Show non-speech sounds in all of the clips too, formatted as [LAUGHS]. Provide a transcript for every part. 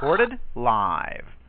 recorded live.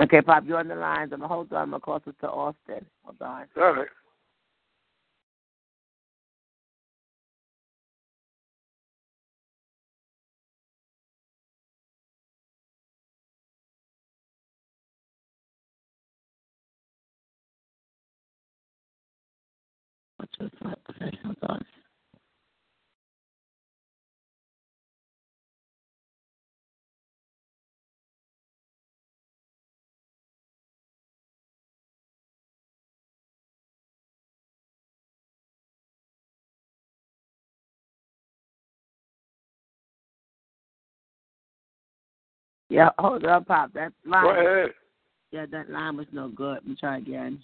Okay, Pop, you're on the line. I'm gonna hold on. I'm gonna call to Austin. Hold on. All right. What's this? Okay, hold on. Yeah, hold on, Pop. That line. Go ahead. Yeah, that line was no good. Let me try again.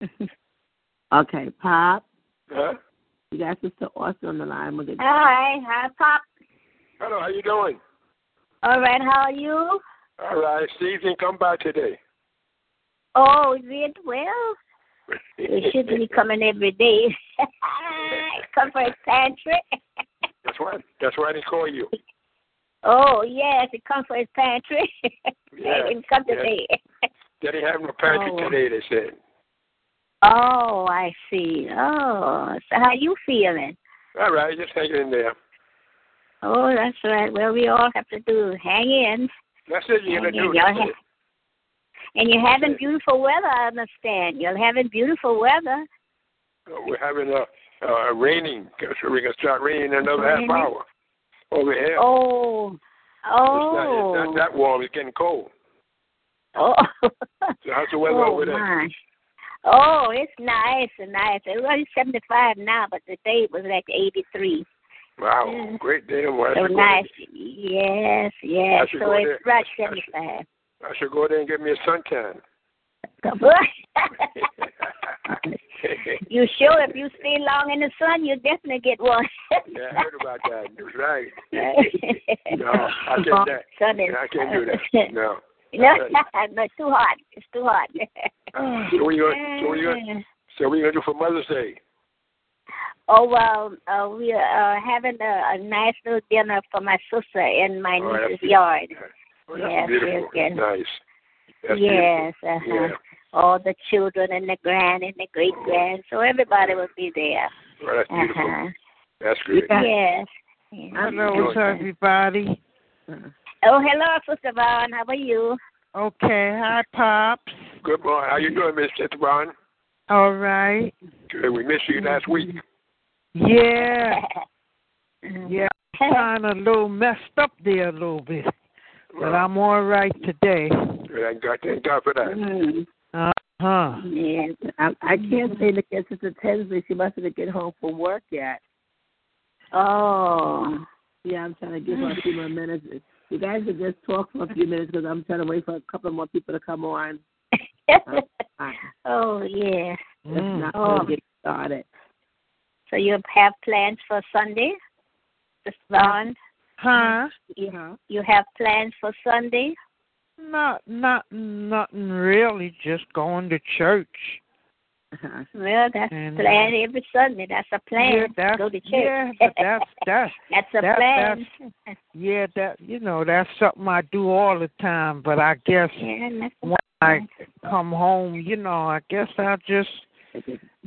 [LAUGHS] okay, Pop. Huh? You got Sister Austin on the line. We'll get Hi, hi, Pop. Hello, how you doing? All right, how are you? All right, Steve come by today. Oh, is it? Well, you should be [LAUGHS] coming every day. come for his pantry. that's why. That's why they call you. Oh, yes, he come for his pantry. Yeah, Let him come yeah. today. They didn't have no pantry Oh. today. They said. Oh, I see. Oh, so how you feeling? All right, just hang in there. Oh, that's right. Well, we all have to do hang in. That's it. You're gonna in. do. Ha- it. And you're having beautiful weather, I understand. You're having beautiful weather. We're having a uh, raining, so we're gonna start raining in another Raining? half hour over here. Oh, It's not, oh, it's not that warm. It's getting cold. oh. So how's the weather [LAUGHS] oh, over there? my. Oh, it's nice and nice. It's only 75 now, but today it was like 83. Wow, Yeah. great day. Well, I So nice. Yes, yes. So it's right I should- 75. I should go there and get me a suntan. [LAUGHS] You sure if you stay long in the sun, you definitely get one. [LAUGHS] yeah, I heard about that. That's right. [LAUGHS] No, I can't. That. Sun is, I can't do that. No. [LAUGHS] No, no, it's too hot. It's too hot. [SIGHS] So what you gonna, so what you gonna, [LAUGHS] so what you gonna do for Mother's Day? Oh well, uh, we are uh, having a, a nice little dinner for my sister in my Oh, niece's beautiful. yard. Oh, Yes, beautiful. yes, yes. Nice. That's yes, beautiful. uh-huh. Yeah. all the children and the grand and the great grand, so everybody will be there. Well, that's beautiful. Uh-huh. That's great. Yeah. Yes. yes. Hello, everybody. Oh, hello, Sister Vaughn. How are you? Okay, hi, Pops. Good morning. How you doing, Miss Tittabon? All right. Good. We missed you last week. Yeah, [LAUGHS] yeah, kind of a little messed up there a little bit, but Well, I'm all right today. thank God, thank God for that. Mm. Uh huh. Yes. I, I can't say to get Sister Tinsley. She mustn't get home from work yet. Oh. Yeah, I'm trying to give her a few more minutes. You guys can just talk for a few minutes because I'm trying to wait for a couple more people to come on. [LAUGHS] Oh, yeah. if Mm. not, Oh. get started. So you have plans for Sunday, Sister Vaughn? Huh? You, Huh? you have plans for Sunday? Not, not, nothing really. Just going to church. Uh-huh. [LAUGHS] Well, that's And, a plan every Sunday. That's a plan. Yeah, that's Go to church. yeah, but that's [LAUGHS] that's that's a that, plan. that's yeah, that you know that's something I do all the time. But I guess yeah, when I come home, you know, I guess I'll just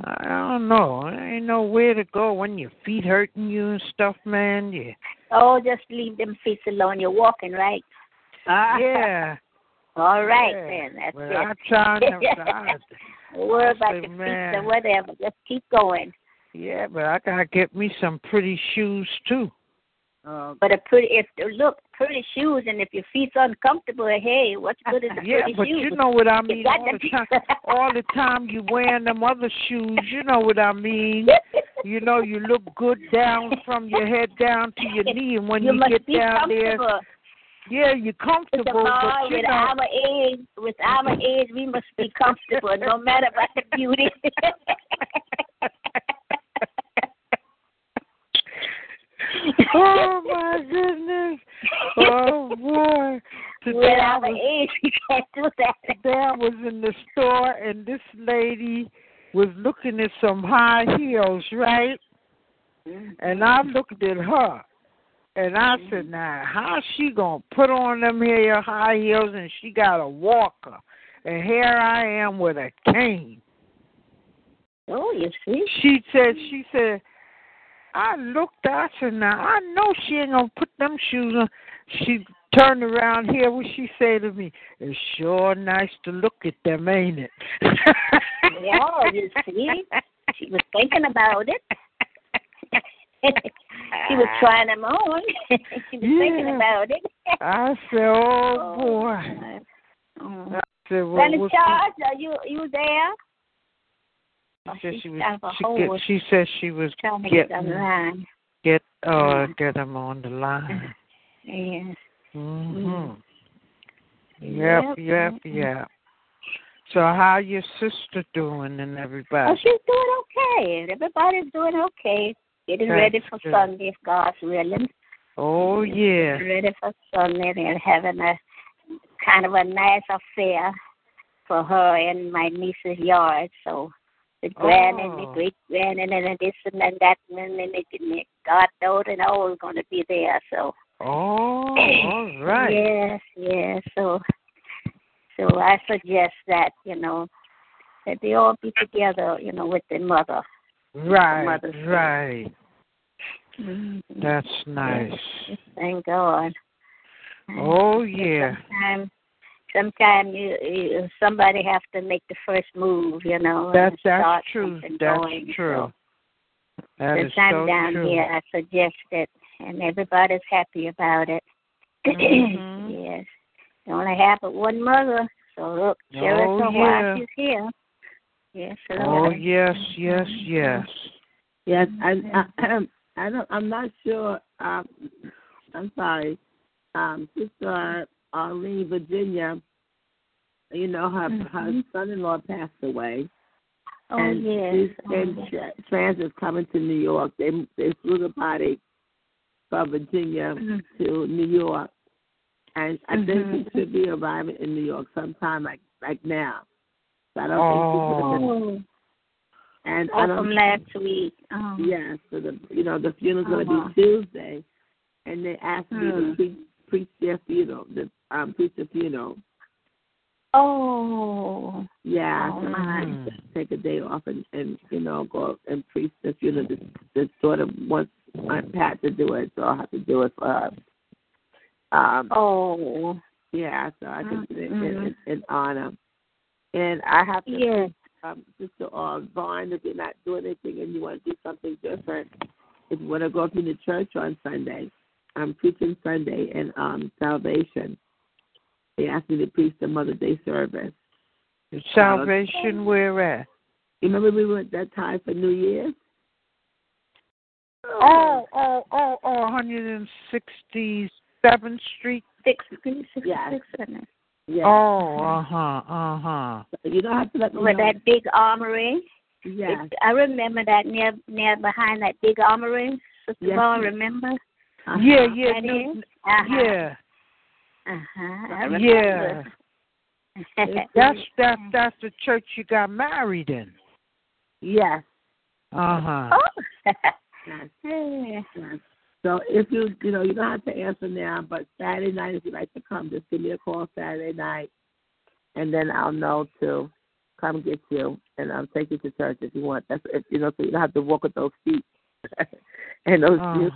I don't know. I ain't know where to go when your feet hurting you and stuff, man. Yeah, Oh, just leave them feet alone. You're walking, right? yeah. [LAUGHS] All right, yeah. then. That's Well, it. I try Oh, worry about say, the feet or whatever. Just keep going. Yeah, but I gotta get me some pretty shoes too. Oh, But a pretty, if they look, pretty shoes, and if your feet's uncomfortable, hey, what's [LAUGHS] good is a Yeah, pretty but shoes. you know what I mean. All the time, all the time you wearing them other shoes. You know what I mean. [LAUGHS] You know you look good down from your head down to your knee, and when you you, get down there, comfortable. Yeah, you're comfortable. boy, But you with know, our age, with our age, we must be comfortable, no matter about the beauty. oh my goodness! Oh boy! with Today I our was age, we can't do that. today I was in the store, and this lady was looking at some high heels, right? Mm-hmm. And I looked at her, and I said, mm-hmm. "Now, how's she gonna put on them here high heels, and she got a walker, and here I am with a cane." Oh, you see? She said, "She said." I looked, I said, now I know she ain't gonna put them shoes on. She turned around here, what she say to me? It's sure nice to look at them, ain't it? Yeah, you see? She was thinking about it. [LAUGHS] she was trying them on. [LAUGHS] she was thinking about it. I said, oh [LAUGHS] boy. Oh. I said, well, Brother Charles, are you you there? Oh, she she was. She, get, she said she was trying get getting the line. get uh get them on the line. Yes. Mhm. Yep. Yep, yep, yep. So how your sister doing and everybody? Oh, she's doing okay. Everybody's doing okay. Getting That's ready for good. Sunday, if God's willing. Oh yeah. Ready for Sunday and having a kind of a nice affair for her in my niece's yard. So the grand and the Oh. great grand and then this and then that and then the, the God knows and all going to be there. So Oh, all [CLEARS THROAT] right. Yes, yes. So, so I suggest that you know that they all be together, you know, with their mother. Right, Mother's Day. right. Mhm. That's nice. Thank God. Oh yeah. Sometimes, sometimes you, you somebody have to make the first move, you know. That's that's true. That's going. true. So, That this is time so down true. here, I suggest it, and everybody's happy about it. Mhm. [CLEARS THROAT] yes. You only have but one mother, so look, cherish Oh, yeah. she's here. Yes, Oh yes, yes, yes. Yes, I, I, [CLEARS THROAT] I don't. I'm not sure. Um, I'm sorry, um, Sister Arlene Virginia. You know, her her Mhm. son-in-law passed away, Oh, and yes. And Oh, in yes. tra- transit coming to New York. They they flew the body from Virginia Mhm. to New York, and I think Mhm. she should be arriving in New York sometime like like now. I don't think been. Oh, And I oh from last week. Oh. Yeah, so the you know the funeral's Uh-huh. gonna be Tuesday, and they asked me to Hmm. preach, preach their funeral, the um preach the funeral. Oh. Yeah, Oh, so I take a day off and and you know go and preach the funeral. The, the daughter wants my Pat to do it, so I'll have to do it for her. Um, Oh. yeah, so I can do it in, Mhm. in, in honor. And I have to yeah. um, Sister uh, Vaughn, if you're not doing anything and you want to do something different, if you want to go to the church on Sunday, I'm preaching Sunday and um, salvation. They asked me to preach the Mother's Day service. Uh, salvation, where at? You remember we went that time for New Year's? Oh, oh, oh, oh, 167th Street. 67th. Yes. Yes. Oh, uh huh, uh huh. You don't have to let me With know. that big armory. Yes. It, I remember that near near behind that big armory. Sister yes. Ball, remember? Uh-huh. Yeah, yeah, that no. Uh-huh. yeah. Uh huh. Yeah. that's that's [LAUGHS] that's the church you got married in. Yes. Uh huh. Oh. [LAUGHS] yes. Yeah. yes. So if you you know you don't have to answer now, but Saturday night if you'd like to come, just give me a call Saturday night, and then I'll know to come get you and I'll take you to church if you want. That's if you know so you don't have to walk with those feet [LAUGHS] and those Uh, shoes.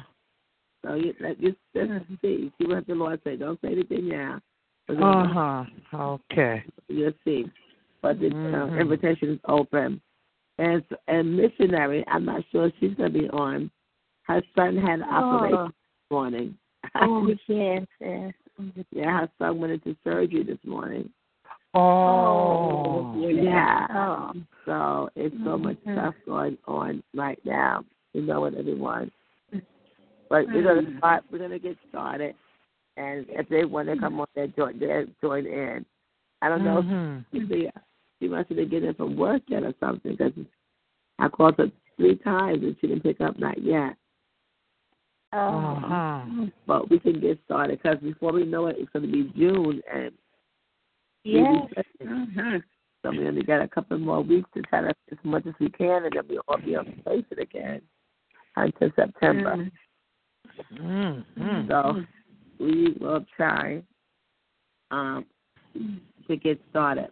So you let just just see see what the Lord say. Don't say anything now. uh huh. Okay. You'll see. But the uh, Mhm. invitation is open. And and missionary, I'm not sure she's gonna be on. Her son had an operation Oh. this morning. [LAUGHS] Oh, yes. yes. yeah, her son went into surgery this morning. Oh. Yeah. Oh. So it's so much Mhm. stuff going on right now. You know it, everyone. But we're gonna start. We're gonna get started, and if they want to come on, there join. They join in. I don't know. Mhm. if she, she must have been getting from work yet or something because I called her three times and she didn't pick up. Not yet. Oh. Uh-huh. But we can get started because before we know it, it's going to be June and Yes. So we only got a couple more weeks to try to as much as we can, and then we'll all be on station again until September. Mm. Mm, mm. So we will try um, to get started.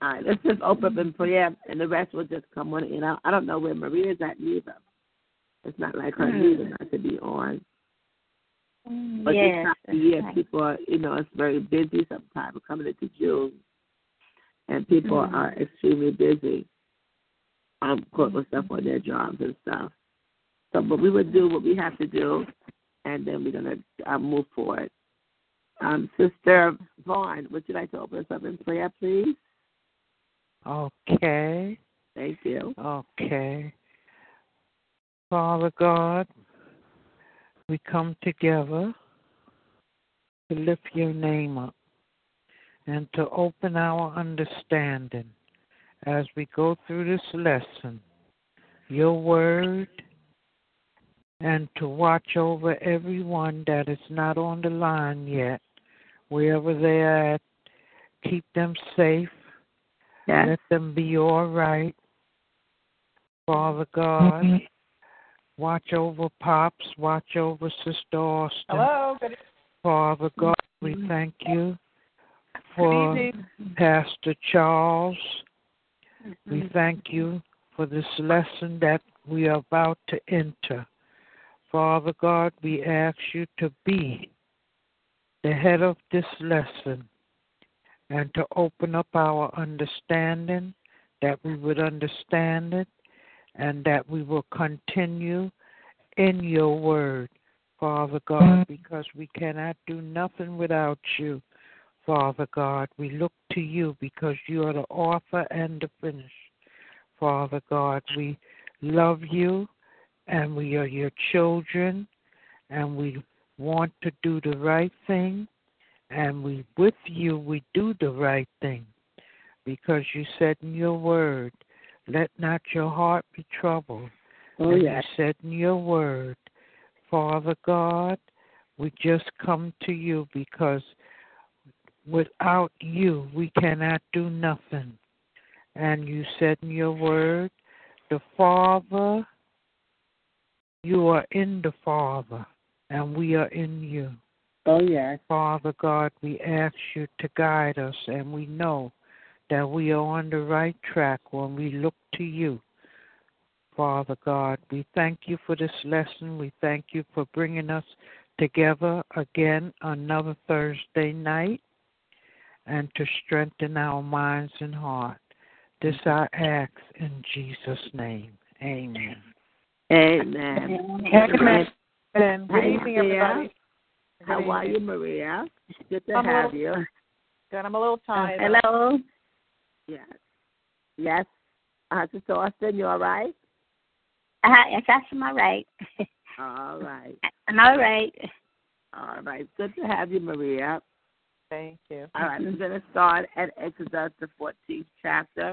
All right, let's just open up in prayer, and the rest will just come on in. I, I don't know where Maria's at neither. It's not like her Mm. neither not to be on. But yes. this time of year, right. people are, you know, it's very busy sometimes. Coming into June, and people Mhm. are extremely busy. Um, caught with stuff on their jobs and stuff. So, but we would do what we have to do, and then we're gonna uh, move forward. Um, Sister Vaughn, would you like to open us up in prayer, please? Okay. Thank you. Okay. Father God, we come together to lift your name up. and to open our understanding as we go through this lesson, your word, and to watch over everyone that is not on the line yet, wherever they are at. Keep them safe. Yes. Let them be all right. Father God, mm-hmm. Watch over Pops, watch over Sister Austin. Hello. Good, Father God, we mm-hmm. thank you for. Pastor Charles. We mm-hmm. thank you for this lesson that we are about to enter. Father God, we ask you to be the head of this lesson and to open up our understanding that we would understand it and that we will continue in your word, Father God, mm. because we cannot do nothing without you. Father God, we look to you because you are the author and the finisher. Father God, we love you and we are your children and we want to do the right thing and we with you we do the right thing because you said in your word let not your heart be troubled Oh, yes. you said in your word father god we just come to you because without you we cannot do nothing and you said in your word the father you are in the father and we are in you Oh, yes. Father God, we ask you to guide us, and we know that we are on the right track when we look to you. Father God, we thank you for this lesson. We thank you for bringing us together again another Thursday night and to strengthen our minds and heart. This I ask in Jesus' name. Amen. Amen. Amen. And good evening, everybody. How are you, Maria? Good to I'm have little- you. Good. I'm a little uh, tired. Hello. Yes. Yes. Uh, Sister Austin, you all right? Uh, yes, that's all right. [LAUGHS] All right. I'm all right. All right. Good to have you, Maria. Thank you. All right. I'm going to start at Exodus, the 14th chapter.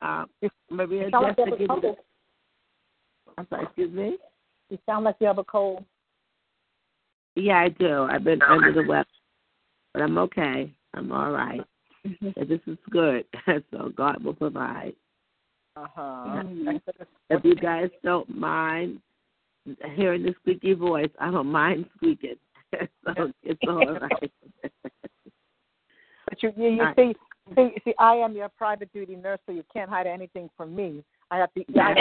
Uh, Maria, just like to you have a give you. I'm sorry, excuse me? You sound like you have a cold. Yeah, I do. I've been under the weather, but I'm okay. I'm all right. And this is good. [LAUGHS] so God will provide. Uh huh. Mhm. If you guys don't mind hearing the squeaky voice, I don't mind squeaking. [LAUGHS] so it's all [LAUGHS] right. But you, you, you see, see, see, I am your private duty nurse, so you can't hide anything from me. I have to. I,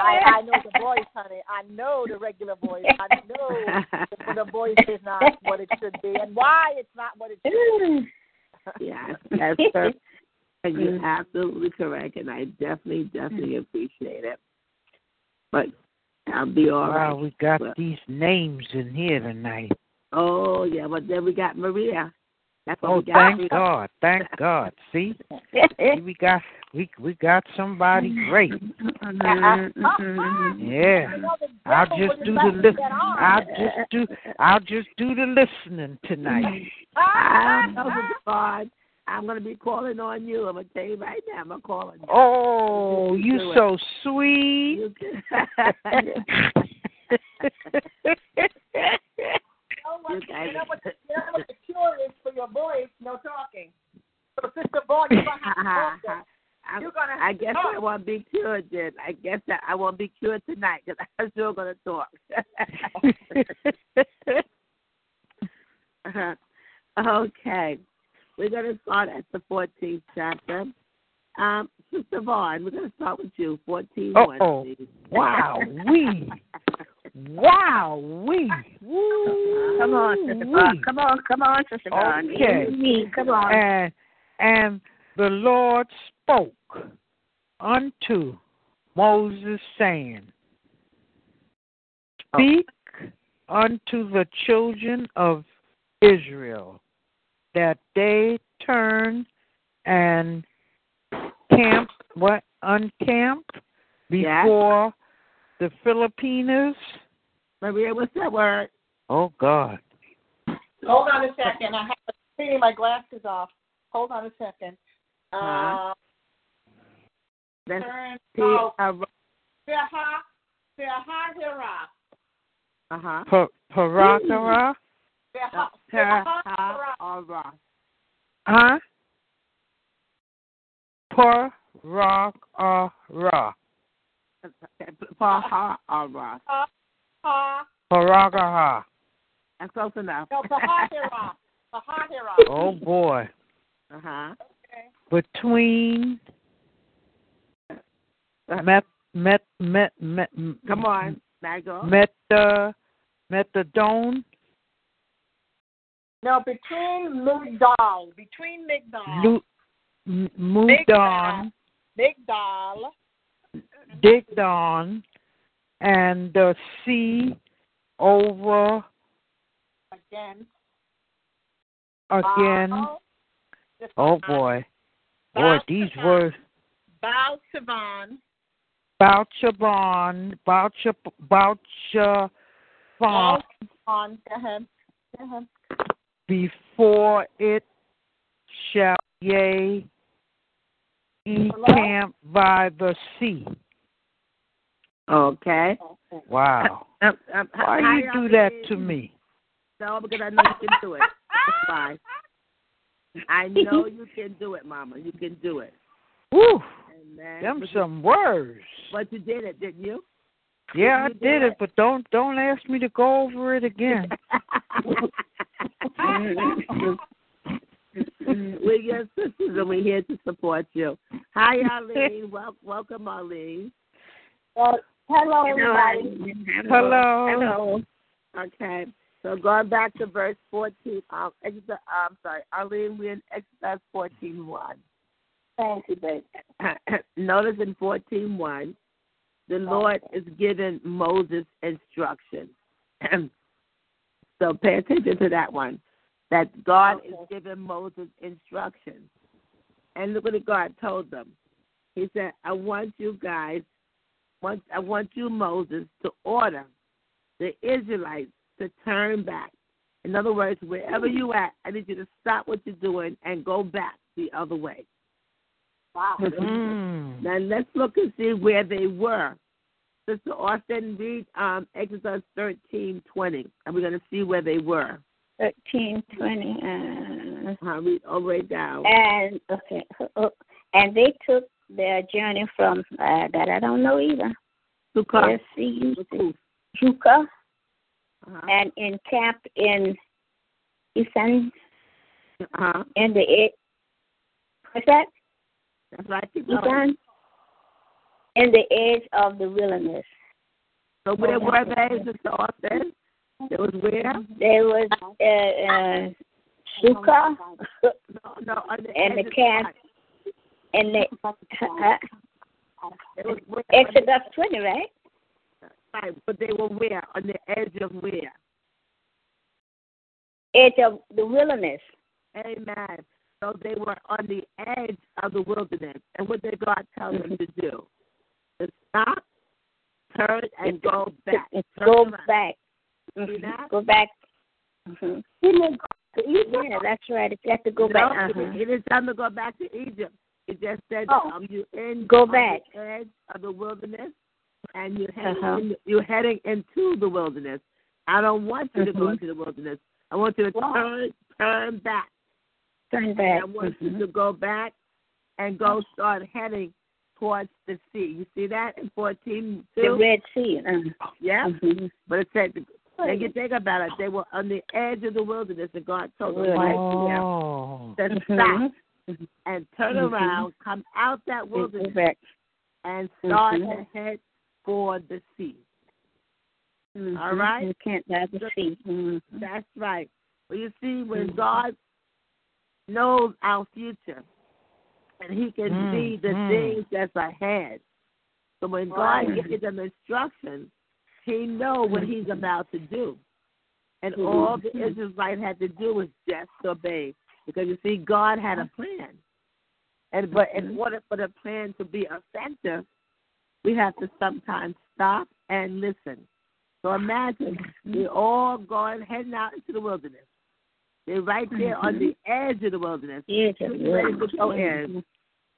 I, I know the voice, honey. I know the regular voice. I know the voice is not what it should be, and why it's not what it should be. Yes, [LAUGHS] that's perfect. And you're mm-hmm. absolutely correct, and I definitely, definitely mm-hmm. appreciate it. But I'll be all right. wow, we got Well- these names in here tonight. Oh yeah, but then we got Maria. That's what Oh, we got. thank God, thank [LAUGHS] God. See, See, we got we we got somebody great. Mhm. Yeah, I know the I'll just do the me listen. I'll just do I'll just do the listening tonight. I know the God. I'm gonna be calling on you. I'm gonna tell you right now. I'm gonna call on you. Oh, You you do it. so sweet. You can- know [LAUGHS] [LAUGHS] what, You guys- you know what, the, you know what the [LAUGHS] cure is for your voice? No talking. So, Sister Vaughn, you're gonna have to talk. then. [LAUGHS] I, You're gonna have I to guess talk. I won't be cured then. I guess that I won't be cured tonight because [LAUGHS] I'm still gonna talk. okay, we're gonna start at the 14th chapter. Um, Sister Vaughn, we're gonna start with you. 14 one, Uh-oh. wow, we, wow, we. Come on, Sister Vaughn. Come on, come on, Sister Vaughn. Okay. Come on. And and the Lord spoke unto Moses, saying, oh. Speak unto the children of Israel that they turn and camp what uncamp before the Filipinos. Maria, what's that word? Oh God. Hold on a second. I have to clean my glasses off. hold on a second. Uh-huh. Uh, That's turn P south. uh Seha, Sehahira. huh. Pa- Parakara? Seha, Ha Sehahira. or Ra. Huh? Parakara. Pa ha or Ra. Ha, Parakaha. That's close enough. no, Sehahira. Sehahira. Oh boy. Uh huh. Okay. Between met met met met Come on, Mago. Meta methadone No, between Migdal, between Migdal, Lu- M- Mudon Migdal, Digdon and uh, the sea over again. again. Oh boy. Boy, these words Bouchabon, Boucha Boucha Baal Sivan, go ahead. Go ahead. before it shall ye encamp by the sea. Okay. Wow. Um, um, Why how you y'all do that to me? No, because I know you can do it. That's fine. I know [LAUGHS] you can do it, Mama. You can do it. Woo! Amen. Them But you- some words. But you did it, didn't you? Yeah, I You did did it, it. but don't don't ask me to go over it again. [LAUGHS] we're your sisters and we're here to support you. Hi, [LAUGHS] Arlene. Wel- welcome, Arlene. Well, hello, everybody. Hello. Hello. Okay. So going back to verse 14, um, Exodus, I'm sorry, Arlene, we're in Exodus 14 1. Thank you, baby. [CLEARS THROAT] Notice in 14 1, the Lord is giving Moses instructions. [CLEARS THROAT] so pay attention to that one. That God is giving Moses instructions. And look what God told them. He said, I want you guys, want, I want you, Moses, to order the Israelites to turn back. In other words, wherever you at, I need you to stop what you're doing and go back the other way. Wow. Mm. Now let's look and see where they were. Sister Austin, read um, Exodus thirteen twenty, and we're going to see where they were. 13, 20. Uh, Uh, read all the way down. and, okay. uh, And they took their journey from, uh, that I don't know either. Sukkot. Let's see. Sukkot. Juka Uh-huh. and encamped in Eastern, Uh-huh. in the, what's that? That's right. Eastern? In the edge of the wilderness. So where were they, Sister Austin? It was where? There was uh, uh, Sukkah No, no, the and the camp? And the uh, It was where? Exodus 20, right? Right, but they were where? On the edge of where? Edge of the wilderness. Amen. So they were on the edge of the wilderness. And what did God tell them to do? To stop, turn, and go back. Turn Go around. back. Mhm. that? Go back. hmm Yeah, that's right. It's got to go No, back. Uh-huh. It is time to go back to Egypt. It just said, Oh. um, you in Go back. the edge of the wilderness, and you're heading Uh-huh. in, you're heading into the wilderness. I don't want you to go into the wilderness. I want you to turn turn back. Turn And back. I want you Mhm. to go back and go start heading towards the sea. You see that in fourteen The? Red Sea. Uh, Yeah. mhm. But it said and you think about it, they were on the edge of the wilderness and God told them Oh. to Mhm. Stop and turn Mhm. around, come out that mm-hmm. wilderness back. and mm-hmm. start Mhm. to head for the sea. All right. You can't by the sea. That's right. Well, you see, when. God knows our future and He can see the things that's ahead, so when God gives them instructions, He knows what He's about to do, and all the Israelites had to do was just obey, because you see, God had a plan, and but in order for the plan to be effective, we have to sometimes stop and listen. So imagine mm-hmm. we're all going heading out into the wilderness. They're right there on the mm-hmm. edge of the wilderness. Getting ready to go in. Mm-hmm.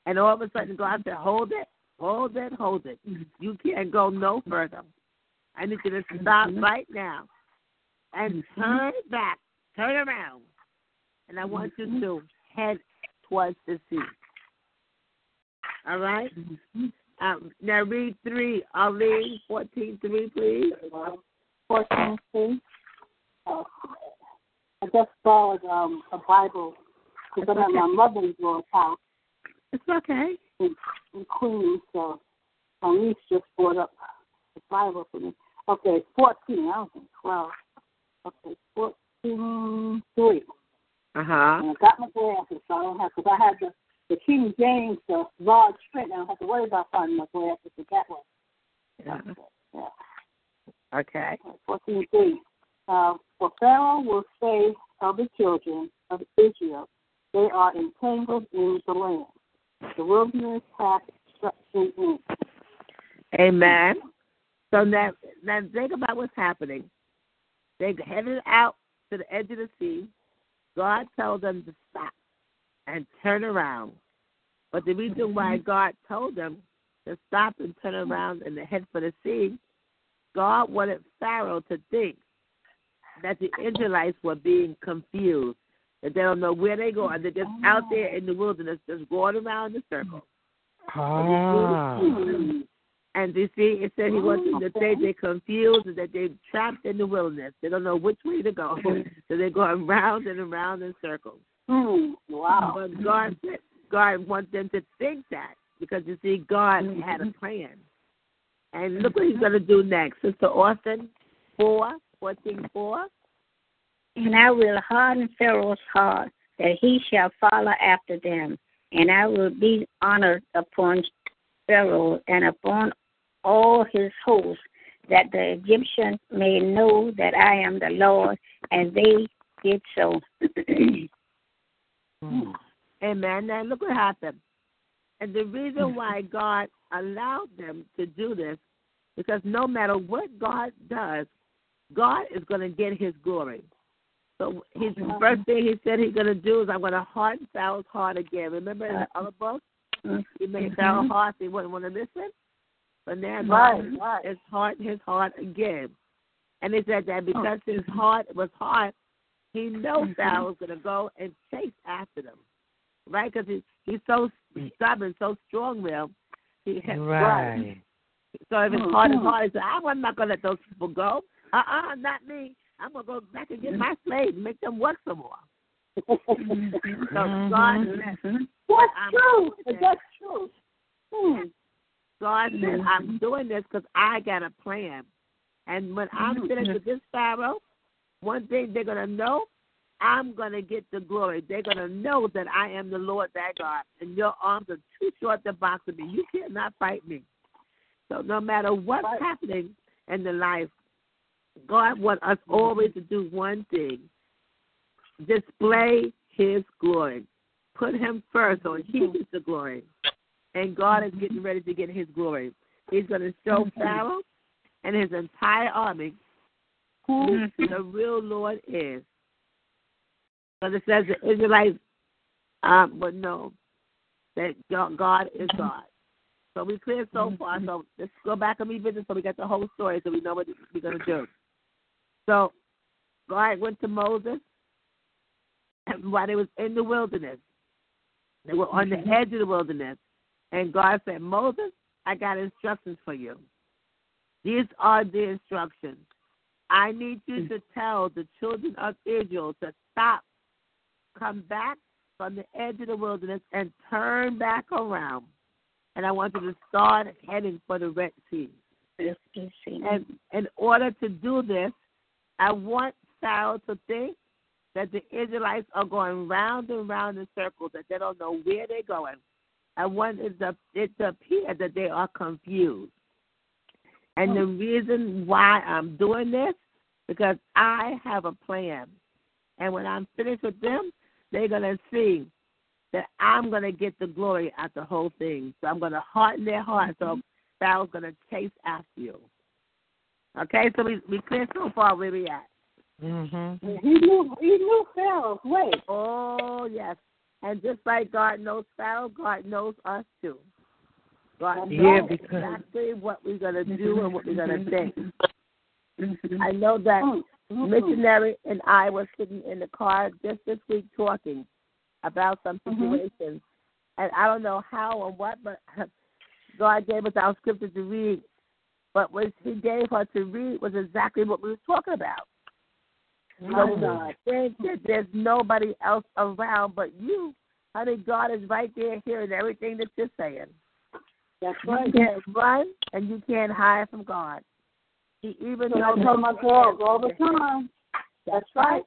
And all of a sudden God said, Hold it, hold it, hold it. You can't go no further. I need you to stop right now and turn back, turn around and I want you mm-hmm. to head towards the sea. All right? Mm-hmm. Um, now read 3, Ali 14 3, please. 14 3. Uh, I just borrowed um, a Bible because I'm at my mother's house. It's okay. In, in Queens, so my niece just brought up the Bible for me. Okay, 14, I was in 12. Okay, 14 3. Uh-huh. And I got my glasses, so I don't have, because I had the, the King James, the large print, I don't have to worry about finding my glasses to get one. Uh-huh. Yeah. Okay. 14b. Uh, for Pharaoh will say of the children of Israel, they are entangled in the land. The wilderness hath destruction in Amen. So now, now think about what's happening. They headed out to the edge of the sea. God told them to stop and turn around. But the reason why God told them to stop and turn around and to head for the sea, God wanted Pharaoh to think that the Israelites were being confused, that they don't know where they go, and they're just out there in the wilderness, just going around in circles. Ah. And you see, it said he wants them to think they're confused and that they're trapped in the wilderness. They don't know which way to go. [LAUGHS] so they're going round and around in circles. Hmm. Wow. But God said God wants them to think that because you see, God had a plan. And look what he's gonna do next. Sister Austin, four, fourteen four. And I will harden Pharaoh's heart, that he shall follow after them. And I will be honored upon Pharaoh and upon all his hosts, that the Egyptians may know that I am the Lord. And they did so. [CLEARS THROAT] Hmm. Amen. Now look what happened. And the reason hmm. why God allowed them to do this, because no matter what God does, God is going to get his glory. So his uh-huh. first thing he said he's going to do is I'm going to harden Pharaoh's heart again. Remember in the uh, other book? Mm-hmm. He made Pharaoh's mm-hmm. heart, he wouldn't want to listen. But now Right, God right. is hardened his heart again. And he said that oh. because his heart was hard, he knows Pharaoh mm-hmm. was going to go and chase after them. Right? Because he, he's so stubborn, so strong willed. He Right. So if his heart mm-hmm. is hard, he said, I'm not going to let those people go. Uh uh not me. I'm going to go back and get my mm-hmm. slaves and make them work some more. So God said, That's I'm true. That's true. Hmm. God said, mm-hmm. I'm doing this because I got a plan. And when I'm mm-hmm. finished with this Pharaoh, one thing they're going to know, I'm going to get the glory. They're going to know that I am the Lord thy God, and your arms are too short to box with me. You cannot fight me. So no matter what's Right. happening in the life, God wants us mm-hmm. always to do one thing display his glory. Put him first so he gets the glory. And God is getting ready to get his glory. He's going to show mm-hmm. Pharaoh and his entire army who mm-hmm. the real Lord is. Because it says the Israelites um, would know that God is God. So we clear so mm-hmm. far. So let's go back and revisit so we got the whole story so we know what we're going to do. So God went to Moses and [CLEARS THROAT] while they was in the wilderness. They were on the edge of the wilderness. And God said, Moses, I got instructions for you. These are the instructions. I need you mm. to tell the children of Israel to stop, come back from the edge of the wilderness, and turn back around. And I want you to start heading for the Red Sea. And in order to do this, I want Pharaoh to think that the Israelites are going round and round in circles, that they don't know where they're going. I want it to, it to appear that they are confused. And the reason why I'm doing this, because I have a plan. And when I'm finished with them, they're going to see that I'm going to get the glory out the whole thing. So I'm going to harden their heart. So Pharaoh's going to chase after you. Okay, so we we clear so far where we at. Mm-hmm. He knew he knew Pharaoh's way. Oh yes, and just like God knows Pharaoh, God knows us too. God knows Yeah, because- exactly what we're gonna do and what we're gonna think. I know that Mm-hmm. missionary and I were sitting in the car just this week talking about some Mhm. situations, and I don't know how and what, but [LAUGHS] God gave us our scripture to read. But what He gave her to read was exactly what we were talking about. So God. that there's nobody else around but you. Honey, God is right there hearing everything that you're saying. That's right. You can't run and you can't hide from God. He even So I knows tell my girls all the time. That's right.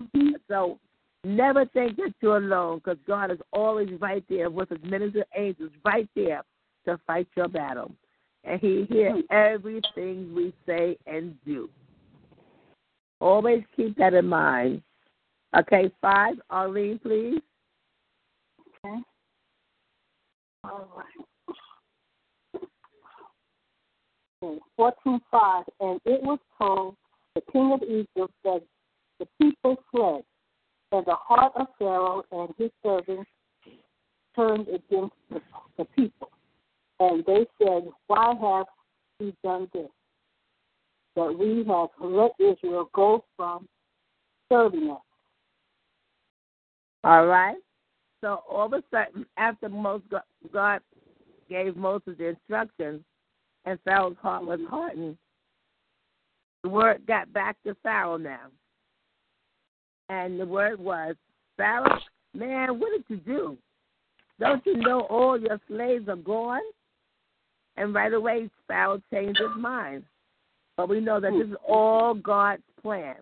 Mm-hmm. So never think that you're alone because God is always right there with his minister angels right there to fight your battle. And he hears everything we say and do. Always keep that in mind. Okay, five, Arlene, please. Okay. All right. Fourteen five, and it was told the king of Egypt that the people fled, and the heart of Pharaoh and his servants turned against the, the people, and they said, "Why have we done this? That we have let Israel go from serving us." All right. So all of a sudden, after Moses, God gave Moses the instructions, and Pharaoh's heart was hardened, the word got back to Pharaoh now. And the word was, Pharaoh, man, what did you do? Don't you know all your slaves are gone? And right away, Pharaoh changed his mind. But we know that hmm. this is all God's plan.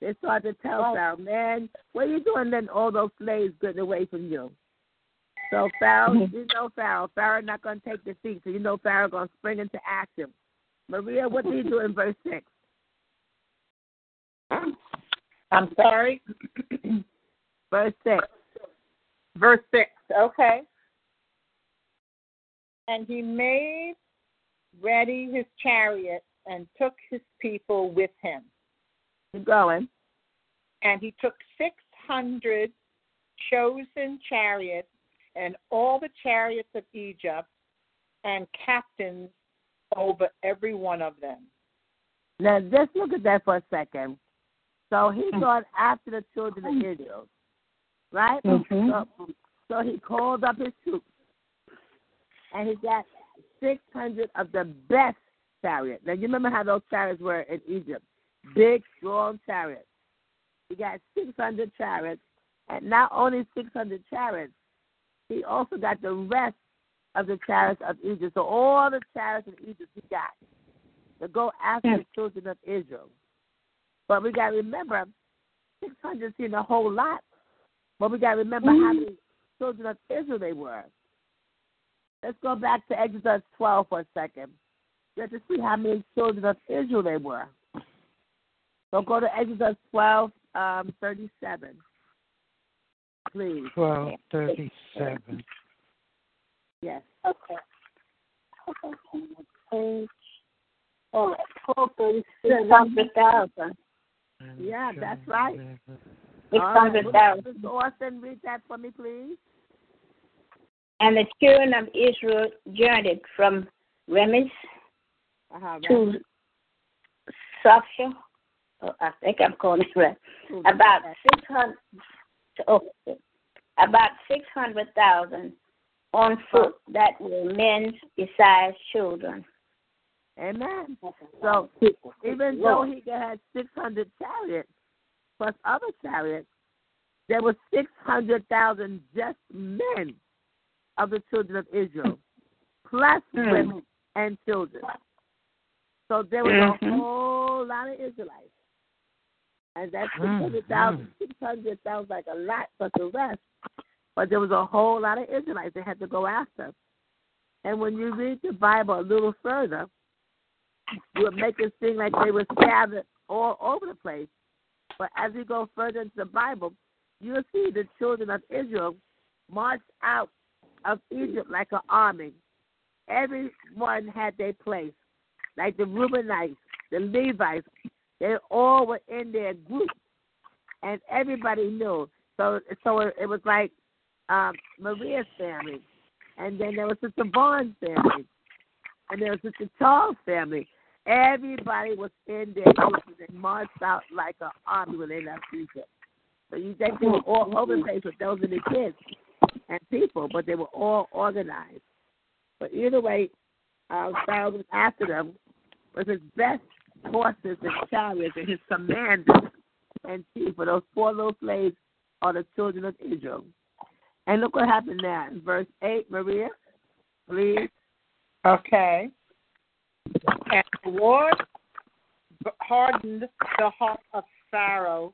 They started to tell. Pharaoh, man, what are you doing letting all those slaves get away from you? So Pharaoh, hmm. you know Pharaoh. Pharaoh not going to take defeat. So you know Pharaoh going to spring into action. Maria, what do you do in verse 6? I'm sorry. [CLEARS THROAT] Verse 6. Verse 6. Okay. And he made ready his chariot and took his people with him. Keep going. And he took 600 chosen chariots and all the chariots of Egypt and captains over every one of them. Now, just look at that for a second. So he gone after the children of Israel, right? Mhm. So, so he called up his troops, and he got 600 of the best chariots. Now, you remember how those chariots were in Egypt? Big, strong chariots. He got 600 chariots, and not only 600 chariots, he also got the rest of the chariots of Egypt. So all the chariots of Egypt he got to go after hmm. the children of Israel. But we got to remember, 600 seemed a whole lot. But we got to remember how mm-hmm. many children of Israel they were. Let's go back to Exodus 12 for a second. Just to see how many children of Israel they were. So go to Exodus 12, um, 37. Please. Twelve thirty-seven. Yes. Okay. Okay. Page. All right. Twelve thirty Six six. hundred thousand. Yeah, that's right. Six All right. hundred thousand. Mr. Austin, read that for me, please. And the children of Israel journeyed from Remes Uh-huh, to Sophia. Oh, I think I'm calling it right. About six hundred. Oh, about six hundred thousand on foot that were men besides children. Amen. So even though he had 600 chariots plus other chariots, there were 600,000 just men of the children of Israel, plus Hmm. women and children. So there was a Mhm. whole lot of Israelites. And that Mm, 600,000, 600 sounds like a lot plus the rest. But there was a whole lot of Israelites they had to go after. And when you read the Bible a little further, you would make it seem like they were scattered all over the place. But as you go further into the Bible, you'll see the children of Israel march out of Egypt like an army. Everyone had their place, like the Reubenites, the Levites. They all were in their group, and everybody knew. So so it, was like um, Maria's family, and then there was Sister Vaughn's family, and there was Sister Charles' family. Everybody was in their group, and they marched out like an army when they left Egypt. So you think they were all over the place with those of the kids and people, but they were all organized. But either way, uh, Pharaoh was after them with his best horses and chariots and his commanders and chief for those four little slaves are the children of Israel. And look what happened now in verse 8, Maria, please. Okay. And the Lord hardened the heart of Pharaoh,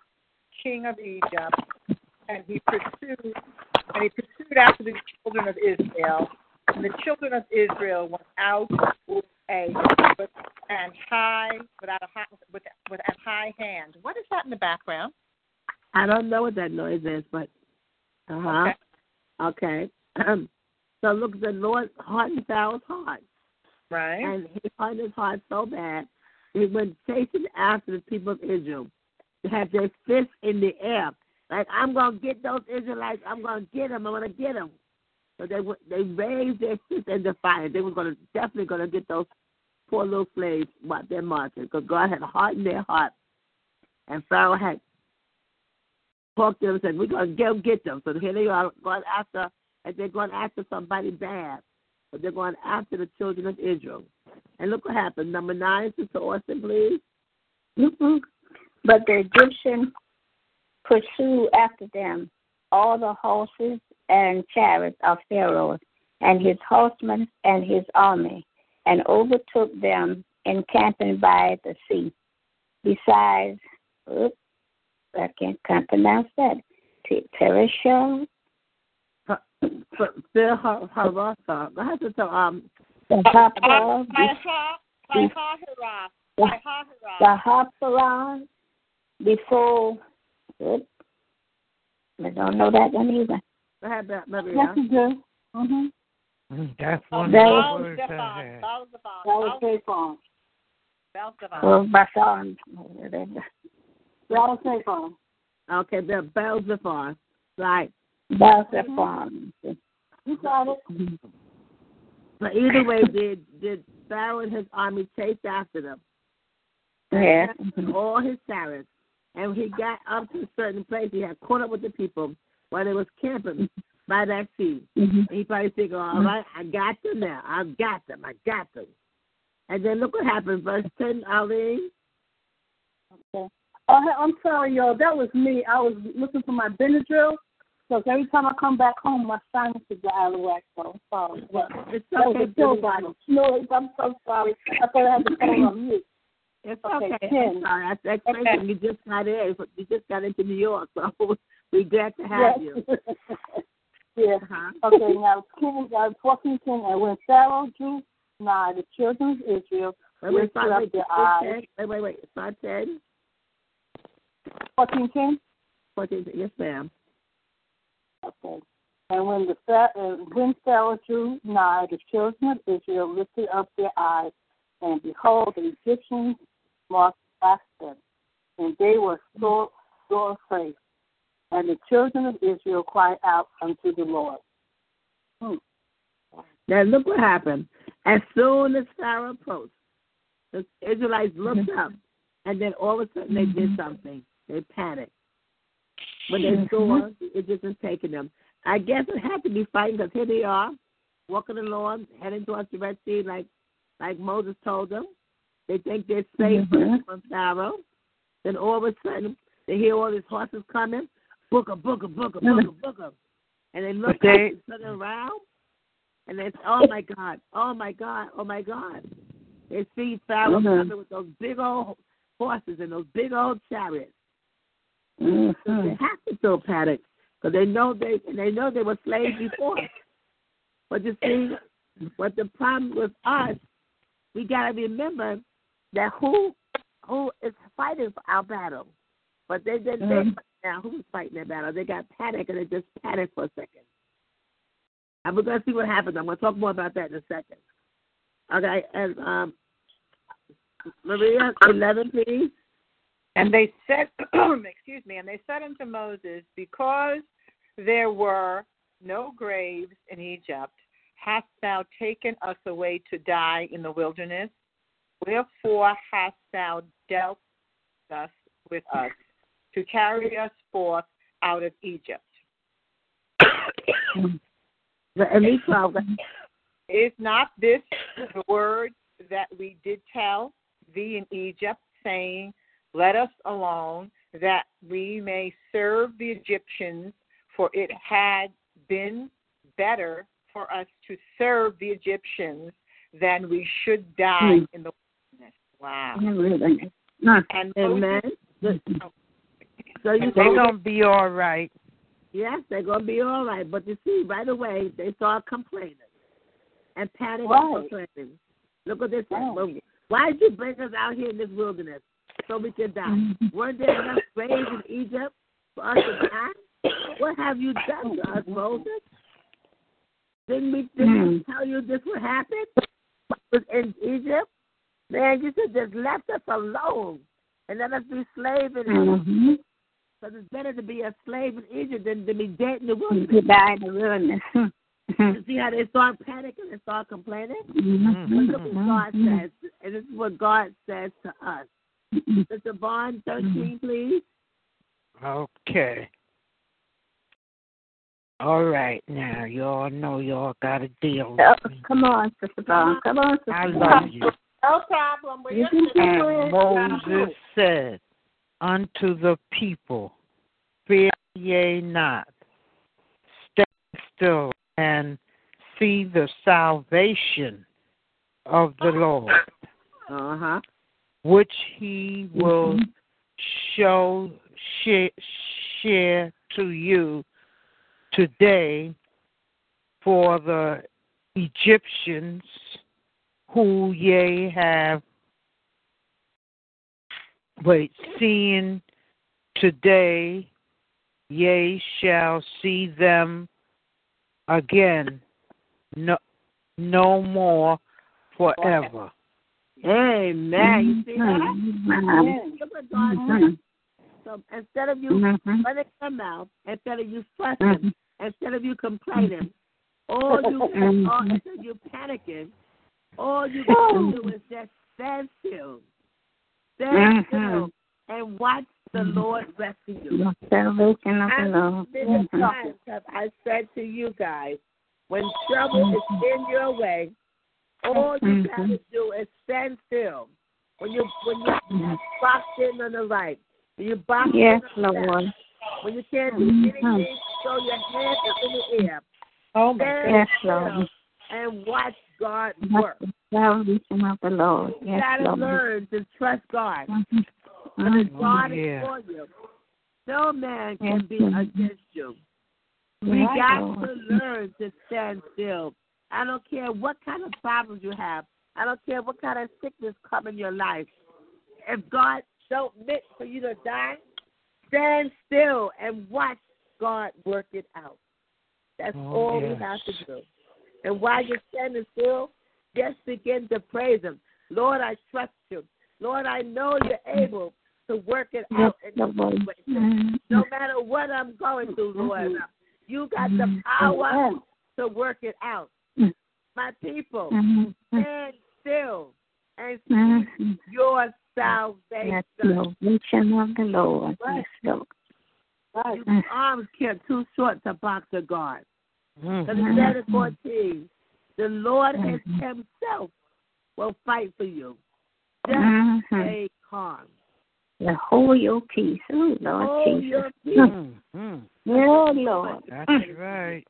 king of Egypt, and he pursued and he pursued after the children of Israel. And the children of Israel went out with a with and high without a high, with with a high hand. What is that in the background? I don't know what that noise is, but uh huh. Okay. okay. [CLEARS THROAT] so look, the Lord hardened Pharaoh's heart. Right. And he hardened his heart so bad, he went chasing after the people of Israel. They had their fists in the air. Like, I'm going to get those Israelites. I'm going to get them. I'm going to get them. So they they raised their fists in defiance. They were going to definitely going to get those poor little slaves while they're marching because God had hardened their heart. And Pharaoh had talked to them and said, We're going to go get them. So here they are going after, and they're going after somebody bad. But they're going after the children of Israel. And look what happened. Number nine, Sister Austin, please. Mm-hmm. But the Egyptians pursued after them all the horses and chariots of Pharaoh and his horsemen and his army, and overtook them encamping by the sea. Besides, oops, I can't, can't pronounce that. Perisha. Harasa. I have to tell um. The Hapa. The Before. Oops, I don't know that one either. Go ahead, Maria. Yes, you do. Mhm. That's one That of was the words I had. That was safe on. Well, my son. That was safe on. Okay, the Baalzephon. Right. That's the farm. You got it. But either way, [LAUGHS] did did Pharaoh and his army chase after them? Yeah. And all his chariots. And he got up to a certain place. He had caught up with the people while they was camping by that sea. Mm-hmm. And he probably figured, all right, I got them now. I got them. I got them. And then look what happened. Verse 10, Ali. Okay. Oh, I'm sorry, y'all. That was me. I was looking for my Benadryl. Because every time I come back home, my sinuses are out of whack. So I'm sorry. But It's that was okay. a pill bottle. No, I'm so sorry. I thought I had to phone on mute. It's Okay, okay. I'm sorry. I okay. you just got in. You just got into New York, so we're glad to have Yes. you. [LAUGHS] yeah. Uh-huh. Okay, now King, uh, 14 King, and when Pharaoh drew nigh the children of Israel, Wait, wait, up wait, their eyes. wait, wait, wait. Start 10. 14 King? 14. Yes, ma'am. Okay. And when the uh, when Pharaoh drew nigh, the children of Israel lifted up their eyes, and behold, the Egyptians marched after them, and they were sore, sore afraid. And the children of Israel cried out unto the Lord. Hmm. Now look what happened. As soon as Pharaoh approached, the Israelites looked up, and then all of a sudden they did something. They panicked when they saw the Egyptians taking them. I guess it had to be fighting because here they are, walking along, heading towards the Red Sea, like like Moses told them. They think they're safe Mhm. from Pharaoh. Then all of a sudden they hear all these horses coming, booker, booker, booker, booker, booker, and they look But they- up and turn around, and they say, "Oh my God, oh my God, oh my God!" They see Pharaoh Mhm. coming with those big old horses and those big old chariots. So they Mm-hmm. have to feel panic because they know they and they know they were slaves before. But you see, what the problem with us, we gotta remember that who who is fighting for our battle. But they didn't Mhm. say now who's fighting their battle. They got panic and they just panicked for a second. And we're gonna see what happens. I'm gonna talk more about that in a second. Okay, and um Maria, eleven please. And they said, [CLEARS THROAT] excuse me, and they said unto Moses, Because there were no graves in Egypt, hast thou taken us away to die in the wilderness? Wherefore hast thou dealt thus with us to carry us forth out of Egypt? [COUGHS] Is not this the word that we did tell thee in Egypt, saying, Let us alone, that we may serve the Egyptians, for it had been better for us to serve the Egyptians than we should die in the wilderness. Wow. And Amen. Oh, So you They're going to be all right. Yes, they're gonna be all right. But you see, right away they start complaining and panicking Right. and complaining. Look what they said. Well, why did you bring us out here in this wilderness so we could die? Weren't there enough graves in Egypt for us to die? What have you done to us, Moses? Didn't we, didn't we tell you this would happen? Was in Egypt? Man, you should just left us alone and let us be slaves in Mm-hmm. Because it's better to be a slave in Egypt than to be dead in the To wilderness. die in the wilderness. [LAUGHS] You see how they start panicking and start complaining? Mm-hmm. But look what mm-hmm. God mm-hmm. says, and this is what God says to us. Mm-hmm. Mr. Bond, 13, please. Okay. All right, now y'all know y'all got to deal Oh, me. come on, Sister Bond. Come on, Sister I love you. no problem. We're You just can And. Moses said unto the people, Fear ye not, stand still and see the salvation of the Lord, Uh huh. which he will show share, share to you today for the Egyptians who ye have wait seeing today ye shall see them again no no more forever. Amen. You see that? Mhm. Look what God says. So instead of you Mhm. running your mouth, instead of you fussing, instead of you complaining, all you [LAUGHS] all, instead of you panicking, all you got to do is just stand still. Stand still mm-hmm. and watch the mm-hmm. Lord rescue you. The salvation of the How Lord. many times have I said to you guys, when trouble is mm-hmm. in your way, all you got to do is stand still. When you when you boxed in on the right, when you boxed Yes, in on the left, Lord. when you can't do anything, throw your hands up in the air. Oh my Stand Yes, still Lord. and watch God That's work. the salvation of the Lord. You Yes, gotta Lord. learn to trust God. Mhm. Because Mhm. God yeah. is for you. No man can be against you. We Yes, got to learn to stand still. I don't care what kind of problems you have. I don't care what kind of sickness come in your life. If God don't meant for you to die, stand still and watch God work it out. That's Oh, all we have to do. And while you're standing still, just begin to praise Him. Lord, I trust you. Lord, I know you're able to work it out in Lord. situation. No matter what I'm going through, Lord, you got the power to work it out. My people, stand still and see your salvation. salvation of the Lord. Yes, Lord. Your arms can't too short to box a guard. Because it said in 14, the Lord has Mhm. himself will fight for you. Just Mhm. stay calm. Yeah, hold your peace. Oh, Lord Hold Jesus. your peace. Mhm. Oh, Lord. That's right.